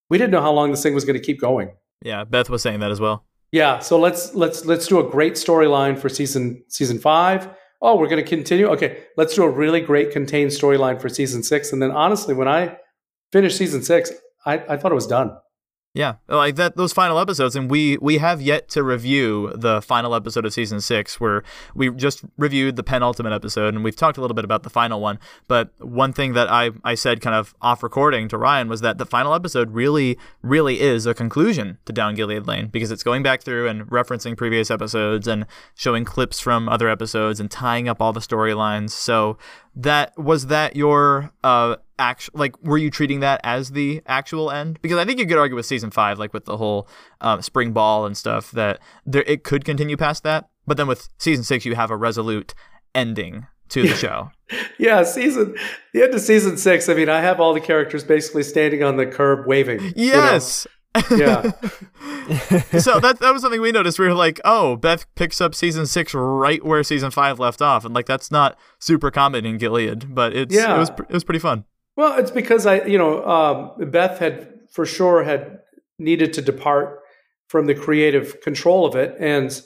Speaker 3: we didn't know how long this thing was going to keep going.
Speaker 1: Yeah, Beth was saying that as well.
Speaker 3: Yeah, so let's let's let's do a great storyline for season season five. Oh, we're going to continue. Okay, let's do a really great contained storyline for season six. And then honestly, when I finished season six, I, I thought it was done.
Speaker 1: Yeah, like that those final episodes, and we we have yet to review the final episode of season six, where we just reviewed the penultimate episode, and we've talked a little bit about the final one. But one thing that I I said kind of off recording to Ryan was that the final episode really really is a conclusion to Down Gilead Lane because it's going back through and referencing previous episodes and showing clips from other episodes and tying up all the storylines. So that was that your uh actual like were you treating that as the actual end because i think you could argue with season five like with the whole um, spring ball and stuff that there it could continue past that but then with season six you have a resolute ending to the show
Speaker 3: yeah season the end of season six i mean i have all the characters basically standing on the curb waving
Speaker 1: yes
Speaker 3: you know? yeah.
Speaker 1: so that that was something we noticed. We were like, oh, Beth picks up season six right where season five left off, and like that's not super common in Gilead, but it's yeah. it was it was pretty fun.
Speaker 3: Well, it's because I, you know, um, Beth had for sure had needed to depart from the creative control of it, and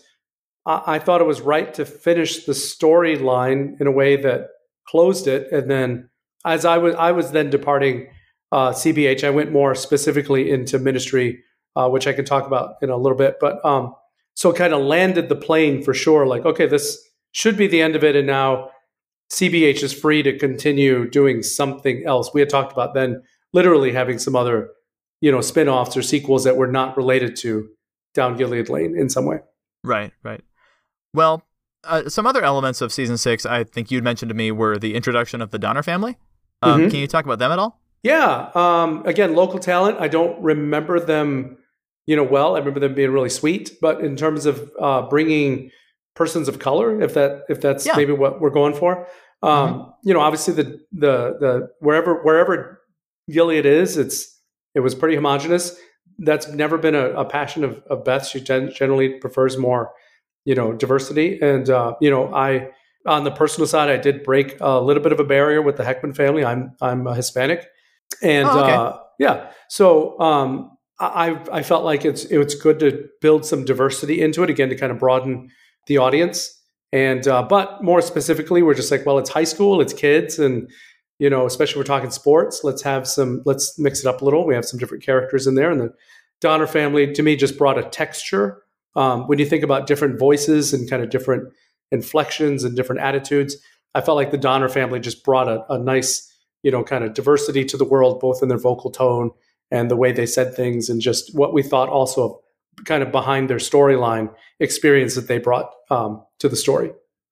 Speaker 3: I, I thought it was right to finish the storyline in a way that closed it, and then as I was I was then departing uh, CBH, I went more specifically into ministry, uh, which I can talk about in a little bit. But um, so kind of landed the plane for sure. Like, okay, this should be the end of it, and now CBH is free to continue doing something else. We had talked about then literally having some other, you know, spin-offs or sequels that were not related to Down Gilead Lane in some way.
Speaker 1: Right, right. Well, uh, some other elements of season six, I think you'd mentioned to me, were the introduction of the Donner family. Um, mm-hmm. Can you talk about them at all?
Speaker 3: Yeah. Um, again, local talent. I don't remember them, you know, well. I remember them being really sweet, but in terms of uh, bringing persons of color, if that if that's yeah. maybe what we're going for, um, mm-hmm. you know, obviously the the the wherever wherever Gilead is, it's it was pretty homogenous. That's never been a, a passion of, of Beth. She gen- generally prefers more, you know, diversity. And uh, you know, I on the personal side, I did break a little bit of a barrier with the Heckman family. I'm I'm a Hispanic, and oh, okay. uh, yeah, so um, I I felt like it's it's good to build some diversity into it again to kind of broaden the audience. And uh, but more specifically, we're just like, well, it's high school, it's kids, and you know, especially we're talking sports. Let's have some, let's mix it up a little. We have some different characters in there, and the Donner family to me just brought a texture. Um, when you think about different voices and kind of different inflections and different attitudes, I felt like the Donner family just brought a, a nice you know, kind of diversity to the world, both in their vocal tone and the way they said things, and just what we thought also kind of behind their storyline experience that they brought um, to the story.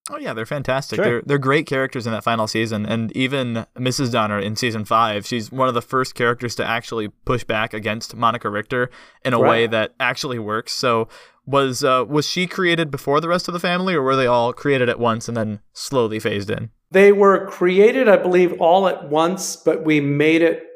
Speaker 1: Oh yeah, they're fantastic. Sure. They're they're great characters in that final season, and even Mrs. Donner in season five, she's one of the first characters to actually push back against Monica Richter in a right. way that actually works. So was uh, was she created before the rest of the family, or were they all created at once and then slowly phased in?
Speaker 3: They were created, I believe, all at once, but we made it.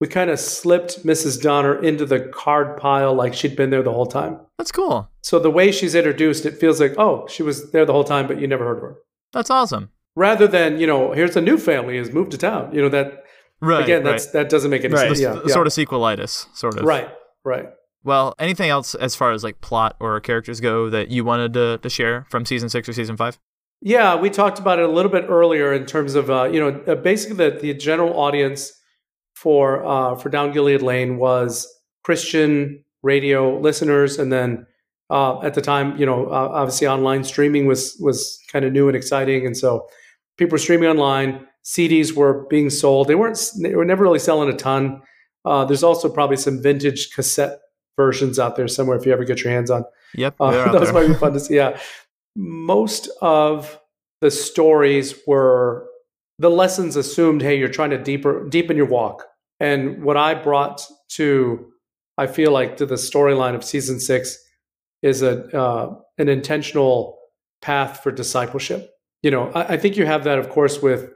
Speaker 3: We kind of slipped Mrs. Donner into the card pile like she'd been there the whole time.
Speaker 1: That's cool.
Speaker 3: So the way she's introduced, it feels like, oh, she was there the whole time, but you never heard of her.
Speaker 1: That's awesome.
Speaker 3: Rather than, you know, here's a new family has moved to town. You know, that right, again, that's right. that doesn't make any
Speaker 1: right.
Speaker 3: sense.
Speaker 1: Yeah, yeah. Sort of sequelitis, sort of.
Speaker 3: Right, right.
Speaker 1: Well, anything else as far as like plot or characters go that you wanted to, to share from season six or season five?
Speaker 3: Yeah, we talked about it a little bit earlier in terms of uh, you know uh, basically the, the general audience for uh, for Down Gilead Lane was Christian radio listeners, and then uh, at the time, you know, uh, obviously online streaming was was kind of new and exciting, and so people were streaming online. CDs were being sold. They weren't. They were never really selling a ton. Uh, there's also probably some vintage cassette versions out there somewhere if you ever get your hands on.
Speaker 1: Yep,
Speaker 3: those might be fun to see. Yeah, most of the stories were the lessons assumed hey you're trying to deeper deepen your walk and what i brought to i feel like to the storyline of season six is a uh, an intentional path for discipleship. You know, I, I think you have that, of course, with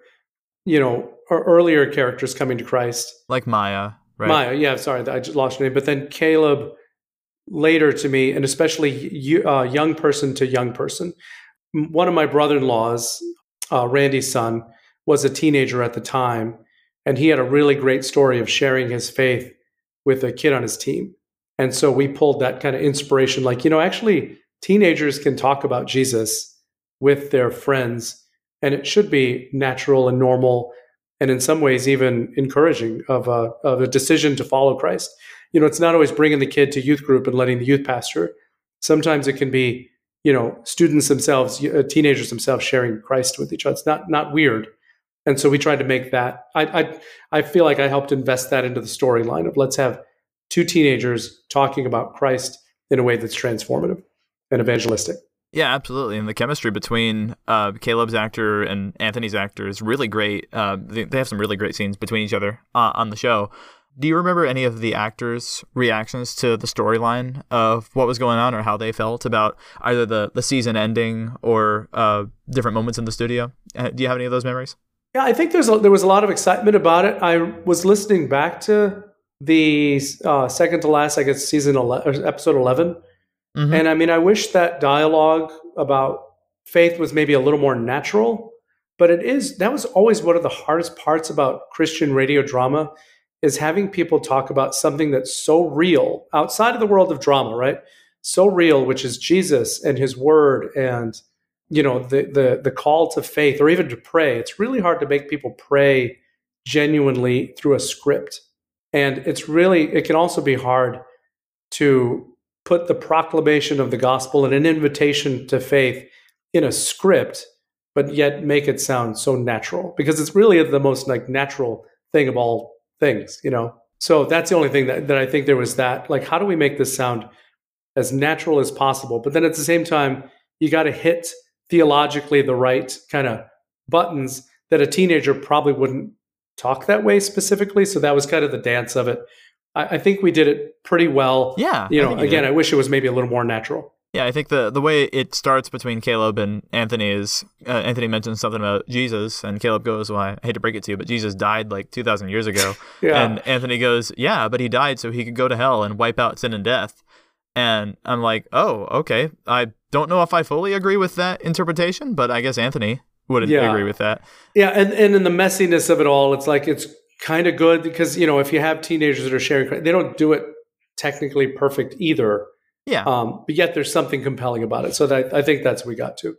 Speaker 3: you know earlier characters coming to Christ,
Speaker 1: like Maya. Right.
Speaker 3: Maya, yeah, sorry, I just lost your name. But then Caleb later to me, and especially uh, young person to young person. One of my brother-in-laws, uh, Randy's son, was a teenager at the time, and he had a really great story of sharing his faith with a kid on his team. And so we pulled that kind of inspiration, like you know, actually, teenagers can talk about Jesus with their friends, and it should be natural and normal and in some ways even encouraging of a, of a decision to follow Christ. You know, it's not always bringing the kid to youth group and letting the youth pastor. Sometimes it can be, you know, students themselves, uh, teenagers themselves sharing Christ with each other. It's not not weird. And so we tried to make that. I I, I feel like I helped invest that into the storyline of let's have two teenagers talking about Christ in a way that's transformative and evangelistic.
Speaker 1: Yeah, absolutely. And the chemistry between uh, Caleb's actor and Anthony's actor is really great. Uh, they, they, have some really great scenes between each other uh, on the show. Do you remember any of the actors' reactions to the storyline of what was going on or how they felt about either the, the season ending or uh, different moments in the studio? Uh, do you have any of those memories?
Speaker 3: Yeah, I think there's a, there was a lot of excitement about it. I was listening back to the uh, second to last, I guess, season 11, episode 11 Mm-hmm. And I mean, I wish that dialogue about faith was maybe a little more natural, but it is that was always one of the hardest parts about Christian radio drama is having people talk about something that's so real outside of the world of drama, right? So real, which is Jesus and his word and you know the the the call to faith or even to pray. It's really hard to make people pray genuinely through a script. And it's really it can also be hard to put the proclamation of the gospel and an invitation to faith in a script, but yet make it sound so natural because it's really the most like natural thing of all things, you know? So that's the only thing that, that I think there was that, like, how do we make this sound as natural as possible? But then at the same time, you got to hit theologically the right kind of buttons that a teenager probably wouldn't talk that way specifically. So that was kind of the dance of it. I, I think we did it pretty well.
Speaker 1: Yeah.
Speaker 3: You know, again, I wish it was maybe a little more natural.
Speaker 1: Yeah, I think the the way it starts between Caleb and Anthony is uh, Anthony mentions something about Jesus, and Caleb goes, "Well, I hate to break it to you, but Jesus died like two thousand years ago." yeah. And Anthony goes, "Yeah, but he died so he could go to hell and wipe out sin and death." And I'm like, "Oh, okay. I don't know if I fully agree with that interpretation, but I guess Anthony would yeah. agree with that."
Speaker 3: Yeah, and and in the messiness of it all, it's like it's kind of good because you know if you have teenagers that are sharing, they don't do it technically perfect either.
Speaker 1: Yeah.
Speaker 3: Um, but yet there's something compelling about it. So that, I think that's what we got to.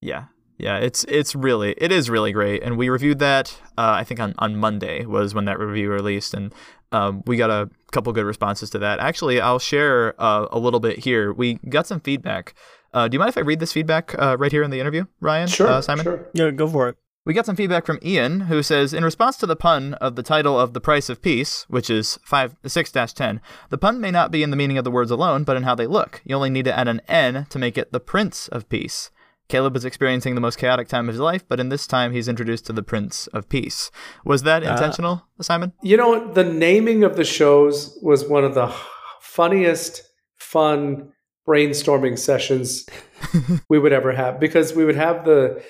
Speaker 1: Yeah. Yeah, it's it's really it is really great, and we reviewed that. Uh, I think on, on Monday was when that review released, and um, we got a couple good responses to that. Actually, I'll share uh, a little bit here. We got some feedback. Uh, do you mind if I read this feedback uh, right here in the interview, Ryan?
Speaker 3: Sure,
Speaker 1: uh, Simon.
Speaker 3: Sure.
Speaker 2: Yeah, go for it.
Speaker 1: We got some feedback from Ian, who says, in response to the pun of the title of The Price of Peace, which is 5, 6-10, the pun may not be in the meaning of the words alone, but in how they look. You only need to add an N to make it the Prince of Peace. Caleb is experiencing the most chaotic time of his life, but in this time he's introduced to the Prince of Peace. Was that uh, intentional, uh, Simon?
Speaker 3: You know, the naming of the shows was one of the funniest, fun brainstorming sessions we would ever have because we would have the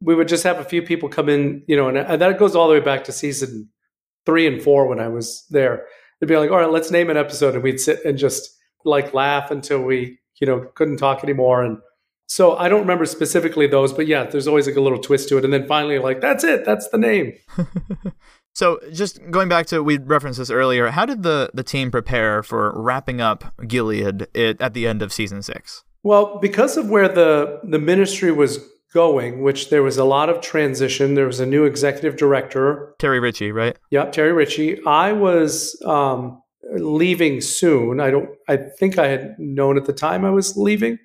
Speaker 3: we would just have a few people come in, you know, and, and that goes all the way back to season three and four when I was there. They'd be like, all right, let's name an episode. And we'd sit and just like laugh until we, you know, couldn't talk anymore. And so I don't remember specifically those, but yeah, there's always like a little twist to it. And then finally, like, that's it, that's the name.
Speaker 1: so just going back to, we referenced this earlier, how did the, the team prepare for wrapping up Gilead at the end of season six?
Speaker 3: Well, because of where the, the ministry was going, which there was a lot of transition. There was a new executive director,
Speaker 1: Terry Ritchie, right?
Speaker 3: Yep, Terry Ritchie. I was um, leaving soon. I don't. I think I had known at the time I was leaving.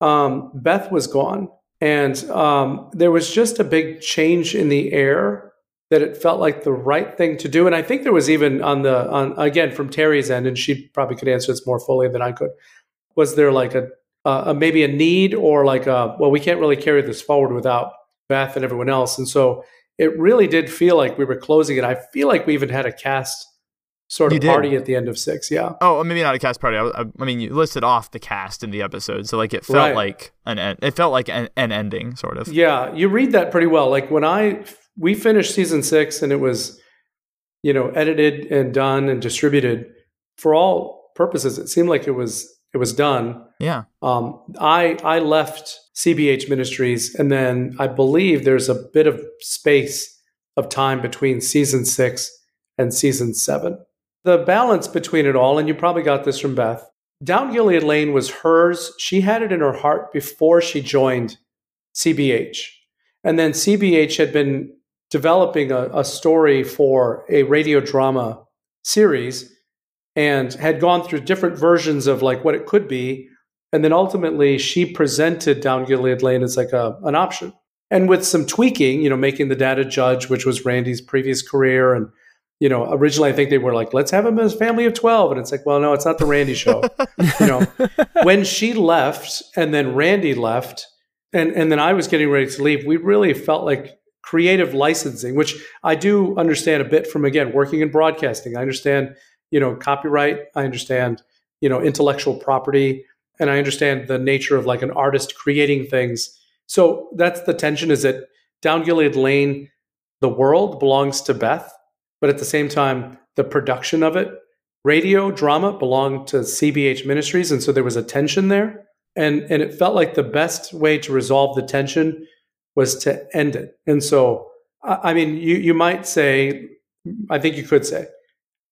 Speaker 3: Um, Beth was gone, and um, there was just a big change in the air that it felt like the right thing to do. And I think there was even on the on again from Terry's end, and she probably could answer this more fully than I could. Was there like a uh, maybe a need or like a, well, we can't really carry this forward without Beth and everyone else. And so it really did feel like we were closing it. I feel like we even had a cast sort of party at the end of six. Yeah.
Speaker 1: Oh, maybe not a cast party. I, I, I mean, you listed off the cast in the episode, so like it felt
Speaker 3: Right.
Speaker 1: like an it felt like an, an ending, sort of.
Speaker 3: Yeah, you read that pretty well. Like when I we finished season six and it was, you know, edited and done and distributed for all purposes. It seemed like it was it was done.
Speaker 1: Yeah.
Speaker 3: Um, I I left CBH Ministries and then I believe there's a bit of space of time between season six and season seven. The balance between it all, and you probably got this from Beth. Down Gilead Lane was hers. She had it in her heart before she joined CBH. And then CBH had been developing a, a story for a radio drama series and had gone through different versions of like what it could be. And then ultimately she presented Down Gilead Lane as like a, an option. And with some tweaking, you know, making the data judge, which was Randy's previous career. And, you know, originally I think they were like, let's have him as family of 12. And it's like, well, no, it's not the Randy show. you know, when she left and then Randy left, and, and then I was getting ready to leave, we really felt like creative licensing, which I do understand a bit from, again, working in broadcasting. I understand, you know, copyright. I understand, you know, intellectual property. And I understand the nature of like an artist creating things. So that's the tension is that Down Gilead Lane, the world belongs to Beth, but at the same time, the production of it, radio drama belonged to CBH Ministries. And so there was a tension there. And, and it felt like the best way to resolve the tension was to end it. And so, I mean, you, you might say, I think you could say,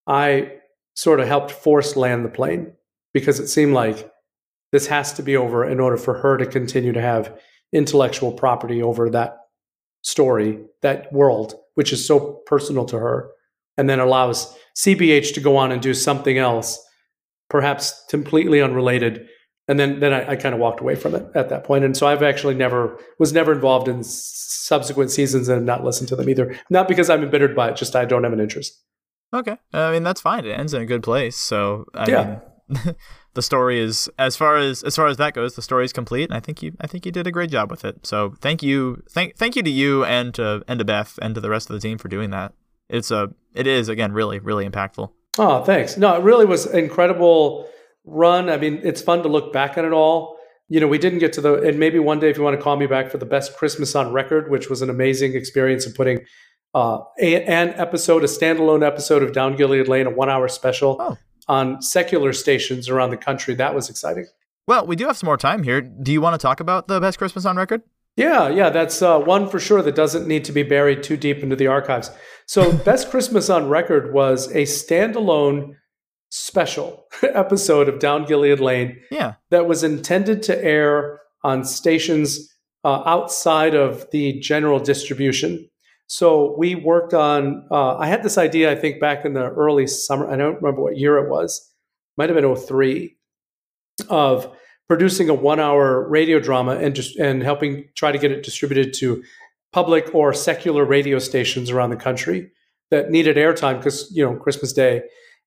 Speaker 3: I sort of helped force land the plane because it seemed like this has to be over in order for her to continue to have intellectual property over that story, that world, which is so personal to her, and then allows CBH to go on and do something else, perhaps completely unrelated. And then, then I, I kind of walked away from it at that point. And so I've actually never was never involved in subsequent seasons and not listened to them either. Not because I'm embittered by it, just I don't have an interest.
Speaker 1: Okay. I mean, that's fine. It ends in a good place. So I
Speaker 3: Yeah.
Speaker 1: mean, the story is as far as as far as that goes, the story is complete, and I think you I think you did a great job with it. So thank you, thank thank you to you and to and to Beth and to the rest of the team for doing that. It's a it is again really really impactful.
Speaker 3: Oh, thanks. No, it really was incredible run. I mean, it's fun to look back at it all. You know, we didn't get to the, and maybe one day if you want to call me back for the best Christmas on record, which was an amazing experience of putting uh, a, an episode, a standalone episode of Down Gilead Lane, a one hour special
Speaker 1: Oh.
Speaker 3: on secular stations around the country. That was exciting.
Speaker 1: Well, we do have some more time here. Do you want to talk about the best Christmas on record?
Speaker 3: Yeah, yeah, that's uh, one for sure that doesn't need to be buried too deep into the archives. So, Best Christmas on Record was a standalone special episode of Down Gilead Lane
Speaker 1: Yeah.
Speaker 3: that was intended to air on stations uh, outside of the general distribution. So we worked on. Uh, I had this idea, I think, back in the early summer. I don't remember what year it was. Might have been 03, of producing a one-hour radio drama and just and helping try to get it distributed to public or secular radio stations around the country that needed airtime because you know Christmas Day,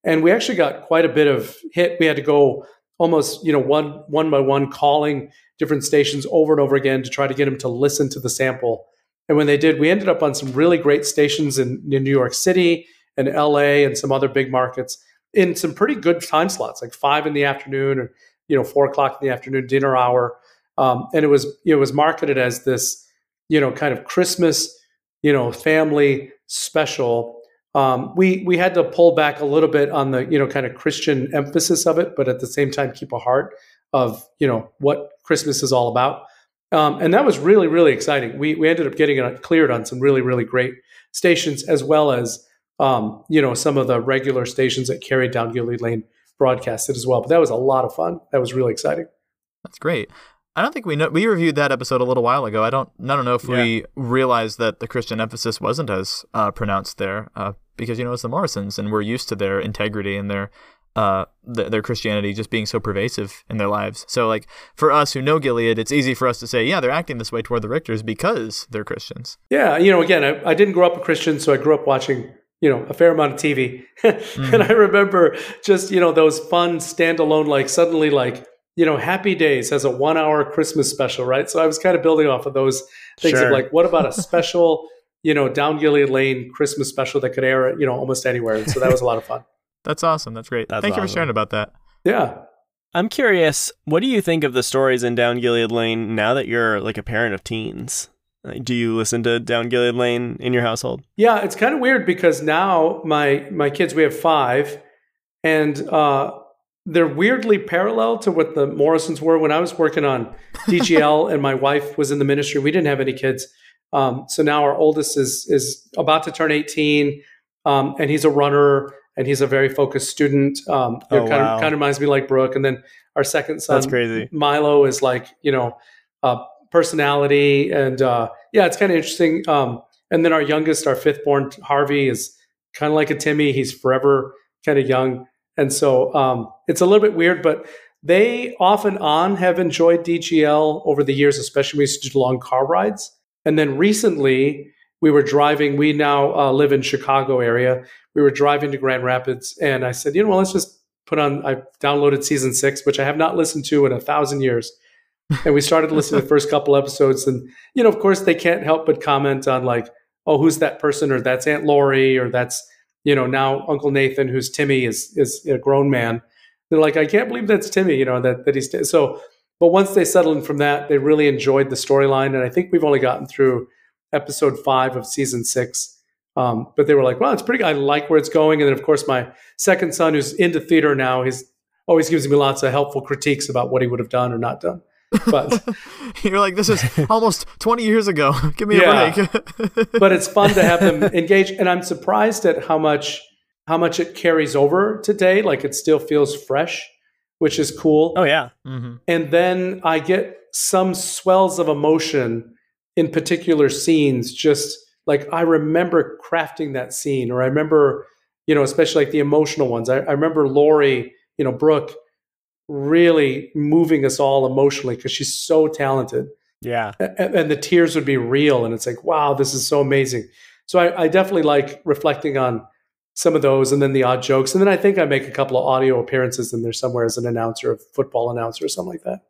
Speaker 3: and we actually got quite a bit of hit. We had to go almost you know one one by one calling different stations over and over again to try to get them to listen to the sample. And when they did, we ended up on some really great stations in, in New York City and LA and some other big markets in some pretty good time slots, like five in the afternoon or you know four o'clock in the afternoon dinner hour. Um, and it was it was marketed as this you know kind of Christmas you know family special. Um, we we had to pull back a little bit on the you know kind of Christian emphasis of it, but at the same time keep a heart of you know what Christmas is all about. Um, and that was really really exciting. We we ended up getting it cleared on some really really great stations as well as um, you know some of the regular stations that carried down Gilead Lane broadcasted as well. But that was a lot of fun. That was really exciting.
Speaker 1: That's great. I don't think we know. We reviewed that episode a little while ago. I don't. I don't know if we realized that the Christian emphasis wasn't as uh, pronounced there, uh, because you know it's the Morrisons, and we're used to their integrity and their uh, th- their Christianity just being so pervasive in their lives. So, like for us who know Gilead, it's easy for us to say, yeah, they're acting this way toward the Richters because they're Christians.
Speaker 3: Yeah, you know, again, I, I didn't grow up a Christian, so I grew up watching you know a fair amount of TV, and I remember just you know those fun standalone like suddenly like you know Happy Days has a one hour Christmas special, right? So I was kind of building off of those things
Speaker 2: Sure.
Speaker 3: of like, what about a special you know down Gilead Lane Christmas special that could air you know almost anywhere? And so that was a lot of fun.
Speaker 1: That's awesome. That's great.
Speaker 2: That's
Speaker 1: Thank you for sharing about that.
Speaker 3: Yeah.
Speaker 2: I'm curious, what do you think of the stories in Down Gilead Lane now that you're like a parent of teens? Like, do you listen to Down Gilead Lane in your household?
Speaker 3: Yeah, it's kind of weird because now my my kids we have five, and uh, they're weirdly parallel to what the Morrisons were when I was working on DGL and my wife was in the ministry. We didn't have any kids, um, so now our oldest is is about to turn eighteen, um, and he's a runner and he's a very focused student. Um,
Speaker 2: Oh,
Speaker 3: kind
Speaker 2: wow.
Speaker 3: of kind of reminds me like Brooke, and then our second son
Speaker 2: That's crazy.
Speaker 3: Milo is like you know uh, personality and uh, yeah, it's kind of interesting. Um, and then our youngest, our fifth born Harvey, is kind of like a Timmy. He's forever kind of young, and so um, it's a little bit weird. But they off and on have enjoyed DGL over the years, especially when we used to do long car rides. And then recently, we were driving. We now uh, live in Chicago area. We were driving to Grand Rapids, and I said, you know, well, let's just put on. I downloaded season six, which I have not listened to in a thousand years. and we started listening to the first couple episodes, and you know, of course, they can't help but comment on like, oh, who's that person, or that's Aunt Lori, or that's you know now Uncle Nathan, who's Timmy is is a grown man. They're like, I can't believe that's Timmy, you know that that he's so. But once they settled in from that, they really enjoyed the storyline, and I think we've only gotten through episode five of season six. Um, but they were like, "Well, it's pretty. I like where it's going." And then, of course, my second son, who's into theater now, he's always gives me lots of helpful critiques about what he would have done or not done. But
Speaker 1: You're like, this is almost 20 years ago. Give me
Speaker 3: Yeah.
Speaker 1: a break.
Speaker 3: but it's fun to have them engage, and I'm surprised at how much how much it carries over today. Like it still feels fresh, which is cool.
Speaker 2: Oh yeah.
Speaker 1: hmm
Speaker 3: and then I get some swells of emotion in particular scenes. Just like I remember crafting that scene, or I remember, you know, especially like the emotional ones. I, I remember Lori, you know, Brooke, really moving us all emotionally because she's so talented,
Speaker 2: Yeah.
Speaker 3: And, and the tears would be real, and it's like, wow, this is so amazing. So I, I definitely like reflecting on some of those, and then the odd jokes, and then I think I make a couple of audio appearances in there somewhere as an announcer, a football announcer, or something like that.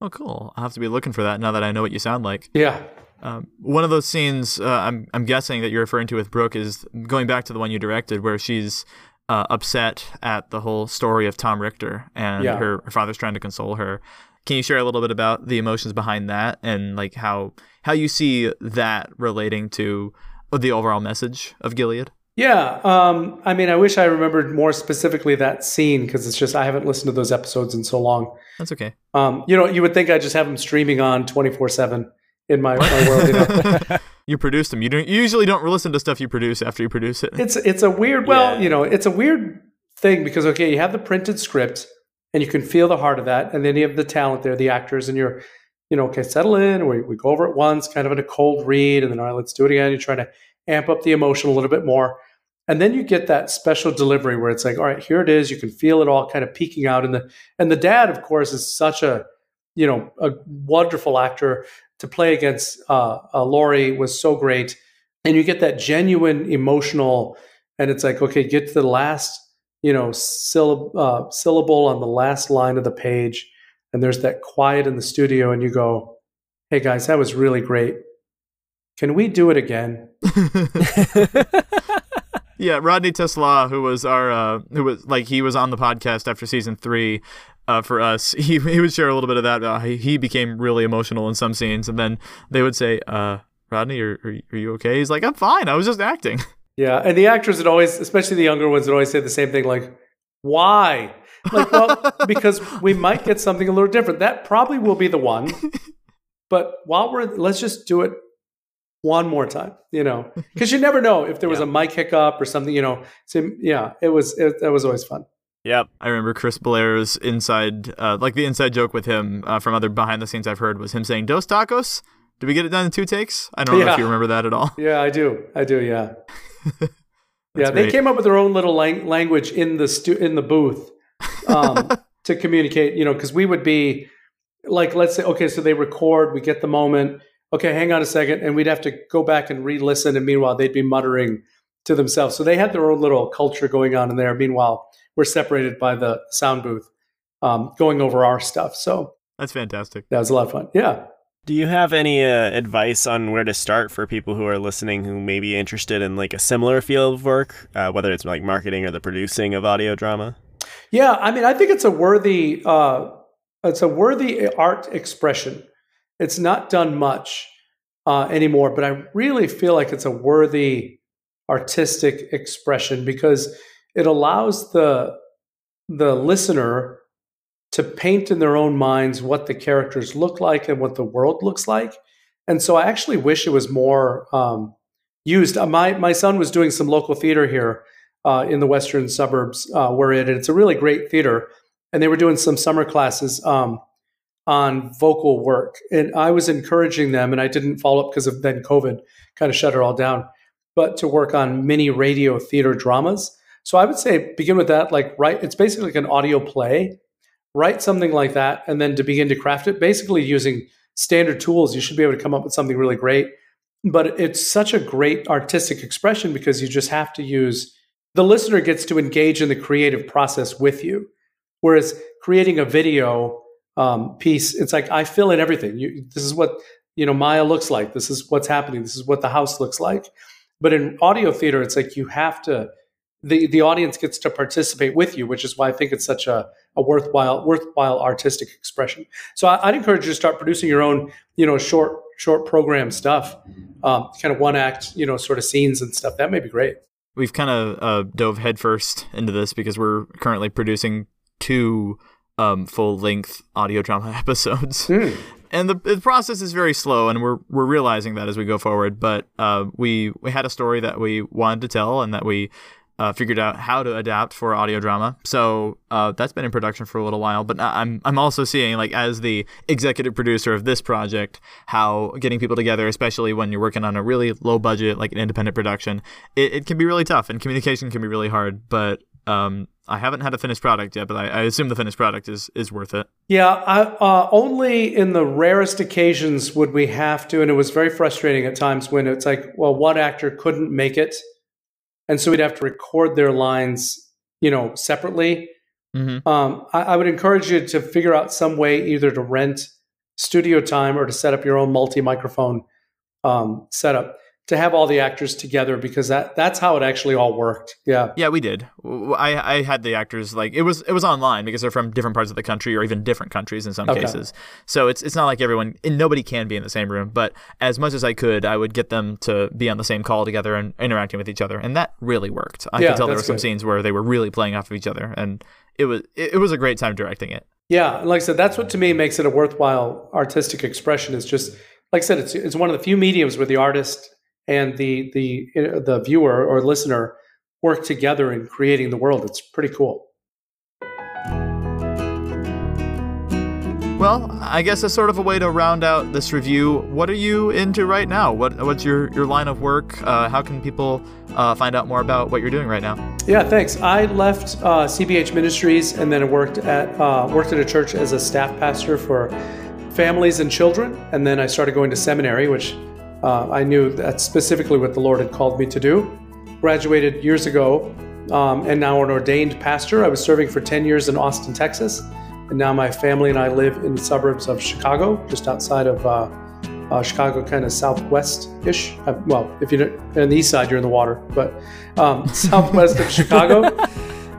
Speaker 1: Oh, cool. I'll have to be looking for that now that I know what you sound like.
Speaker 3: Yeah.
Speaker 1: Um, one of those scenes uh, I'm, I'm guessing that you're referring to with Brooke is going back to the one you directed where she's uh, upset at the whole story of Tom Richter and
Speaker 3: Yeah.
Speaker 1: her, her father's trying to console her. Can you share a little bit about the emotions behind that and like how how you see that relating to the overall message of Gilead?
Speaker 3: Yeah, um, I mean, I wish I remembered more specifically that scene because it's just I haven't listened to those episodes in so long.
Speaker 1: That's okay.
Speaker 3: Um, you know, you would think I just have them streaming on twenty four seven in my, my world. You know,
Speaker 1: you produced them. You don't you usually don't listen to stuff you produce after you produce it.
Speaker 3: it's it's a weird. Well,
Speaker 2: Yeah.
Speaker 3: you know, it's a weird thing because okay, you have the printed script and you can feel the heart of that, and then you have the talent there, the actors, and you're, you know, okay, settle in. We we go over it once, kind of in a cold read, and then all right, let's do it again. You're trying to amp up the emotion a little bit more. And then you get that special delivery where it's like, all right, here it is. You can feel it all kind of peeking out. And the and the dad, of course, is such a you know a wonderful actor to play against. Uh, uh, Lori was so great, and you get that genuine emotional. And it's like, okay, get to the last you know syllab- uh, syllable on the last line of the page, and there's that quiet in the studio, and you go, hey guys, that was really great. Can we do it again?
Speaker 1: Yeah, Rodney Tesla, who was our, uh, who was like he was on the podcast after season three, uh, for us. He he would share a little bit of that. Uh, he, he became really emotional in some scenes, and then they would say, uh, "Rodney, are, are are you okay?" He's like, "I'm fine. I was just acting."
Speaker 3: Yeah, and the actors would always, especially the younger ones, would always say the same thing, like, "Why?" Like, well, because we might get something a little different. That probably will be the one. But while we're, let's just do it one more time, you know, because you never know if there was
Speaker 2: Yeah.
Speaker 3: a mic hiccup or something, you know. So yeah, it was it, that was always fun.
Speaker 2: Yep.
Speaker 1: I remember Chris Blair's inside, uh, like the inside joke with him uh, from other behind the scenes I've heard was him saying "Dos tacos." Did we get it done in two takes? I don't know if you remember that at all.
Speaker 3: Yeah, I do, I do, yeah. yeah,
Speaker 1: That's
Speaker 3: they
Speaker 1: great.
Speaker 3: came up with their own little lang- language in the stu- in the booth um, to communicate. You know, because we would be like, let's say, okay, so they record, we get the moment. Okay, hang on a second, and we'd have to go back and re-listen. And meanwhile, they'd be muttering to themselves. So they had their own little culture going on in there. Meanwhile, we're separated by the sound booth, um, going over our stuff. So
Speaker 1: That's fantastic.
Speaker 3: that was a lot of fun. Yeah.
Speaker 2: Do you have any uh, advice on where to start for people who are listening who may be interested in like a similar field of work, uh, whether it's like marketing or the producing of audio drama?
Speaker 3: Yeah, I mean, I think it's a worthy, uh, it's a worthy art expression. It's not done much uh, anymore, but I really feel like it's a worthy artistic expression because it allows the the listener to paint in their own minds what the characters look like and what the world looks like. And so I actually wish it was more um, used. Uh, my my son was doing some local theater here uh, in the western suburbs uh, where it. It's a really great theater, and they were doing some summer classes um, on vocal work. And I was encouraging them, and I didn't follow up because of then COVID kind of shut it all down. But to work on mini radio theater dramas. So I would say begin with that. Like, right, it's basically like an audio play write something like that and then to begin to craft it basically using standard tools you should be able to come up with something really great but it's such a great artistic expression because you just have to use the listener gets to engage in the creative process with you whereas creating a video um, piece it's like i fill in everything you, this is what you know maya looks like this is what's happening this is what the house looks like but in audio theater it's like you have to the the audience gets to participate with you, which is why I think it's such a, a worthwhile worthwhile artistic expression. So I, would encourage you to start producing your own, you know, short short program stuff, um, kind of one act, you know, sort of scenes and stuff. That may be great.
Speaker 1: We've kind of uh, dove headfirst into this because we're currently producing two um, full length audio drama episodes. Mm. And the, the, process is very slow, and we're we're realizing that as we go forward. But uh, we we had a story that we wanted to tell, and that we uh, figured out how to adapt for audio drama. So uh, that's been in production for a little while. But I'm I'm also seeing like as the executive producer of this project, how getting people together, especially when you're working on a really low budget like an independent production, it, it can be really tough and communication can be really hard. But um, I haven't had a finished product yet, but I, I, assume the finished product is is worth it.
Speaker 3: Yeah, I, uh, only in the rarest occasions would we have to, and it was very frustrating at times when it's like, well, one actor couldn't make it and so we'd have to record their lines, you know, separately. Mm-hmm. Um, I, I, would encourage you to figure out some way either to rent studio time or to set up your own multi microphone um, setup to have all the actors together because that that's how it actually all worked. Yeah.
Speaker 1: Yeah, we did. I I had the actors like it was it was online because they're from different parts of the country or even different countries in some okay. cases. So it's it's not like everyone and nobody can be in the same room, but as much as I could, I would get them to be on the same call together and interacting with each other, and that really worked. I yeah, could tell there were some good. scenes where they were really playing off of each other and it was it, it was a great time directing it.
Speaker 3: Yeah, like I said, that's what to me makes it a worthwhile artistic expression. Is just like I said, it's it's one of the few mediums where the artist and the the the viewer or listener work together in creating the world. It's pretty cool.
Speaker 1: Well, I guess as sort of a way to round out this review, what are you into right now? What what's your your line of work? Uh, how can people uh, find out more about what you're doing right now?
Speaker 3: Yeah, thanks. I left uh, CBH Ministries and then worked at uh, worked at a church as a staff pastor for families and children, and then I started going to seminary, which uh, I knew that's specifically what the Lord had called me to do. Graduated years ago um, and now an ordained pastor. I was serving for 10 years in Austin, Texas. And now my family and I live in the suburbs of Chicago, just outside of uh, uh, Chicago, kind of southwest ish. Well, if you're on the east side, you're in the water, but um, southwest of Chicago.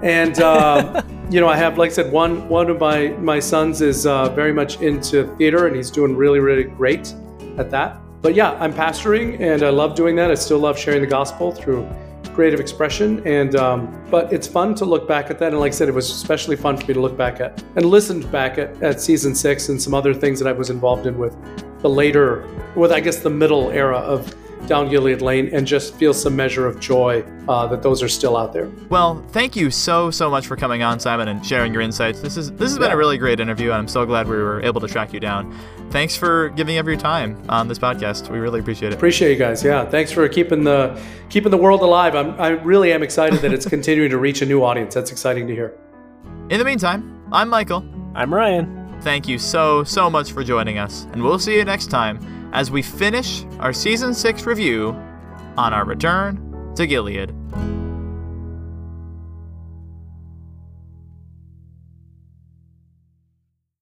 Speaker 3: And, uh, you know, I have, like I said, one, one of my, my sons is uh, very much into theater and he's doing really, really great at that but yeah, I'm pastoring and I love doing that. I still love sharing the gospel through creative expression. And um, but it's fun to look back at that. And like I said, it was especially fun for me to look back at and listened back at, at season six and some other things that I was involved in with the later, with I guess the middle era of down Gilead Lane and just feel some measure of joy uh, that those are still out there.
Speaker 1: Well, thank you so so much for coming on, Simon, and sharing your insights. This is this has been a really great interview, and I'm so glad we were able to track you down. Thanks for giving up your time on this podcast. We really appreciate it.
Speaker 3: Appreciate you guys. Yeah, thanks for keeping the keeping the world alive. I'm, I really am excited that it's continuing to reach a new audience. That's exciting to hear.
Speaker 1: In the meantime, I'm Michael.
Speaker 2: I'm Ryan.
Speaker 1: Thank you so so much for joining us, and we'll see you next time as we finish our season 6 review on our return to Gilead.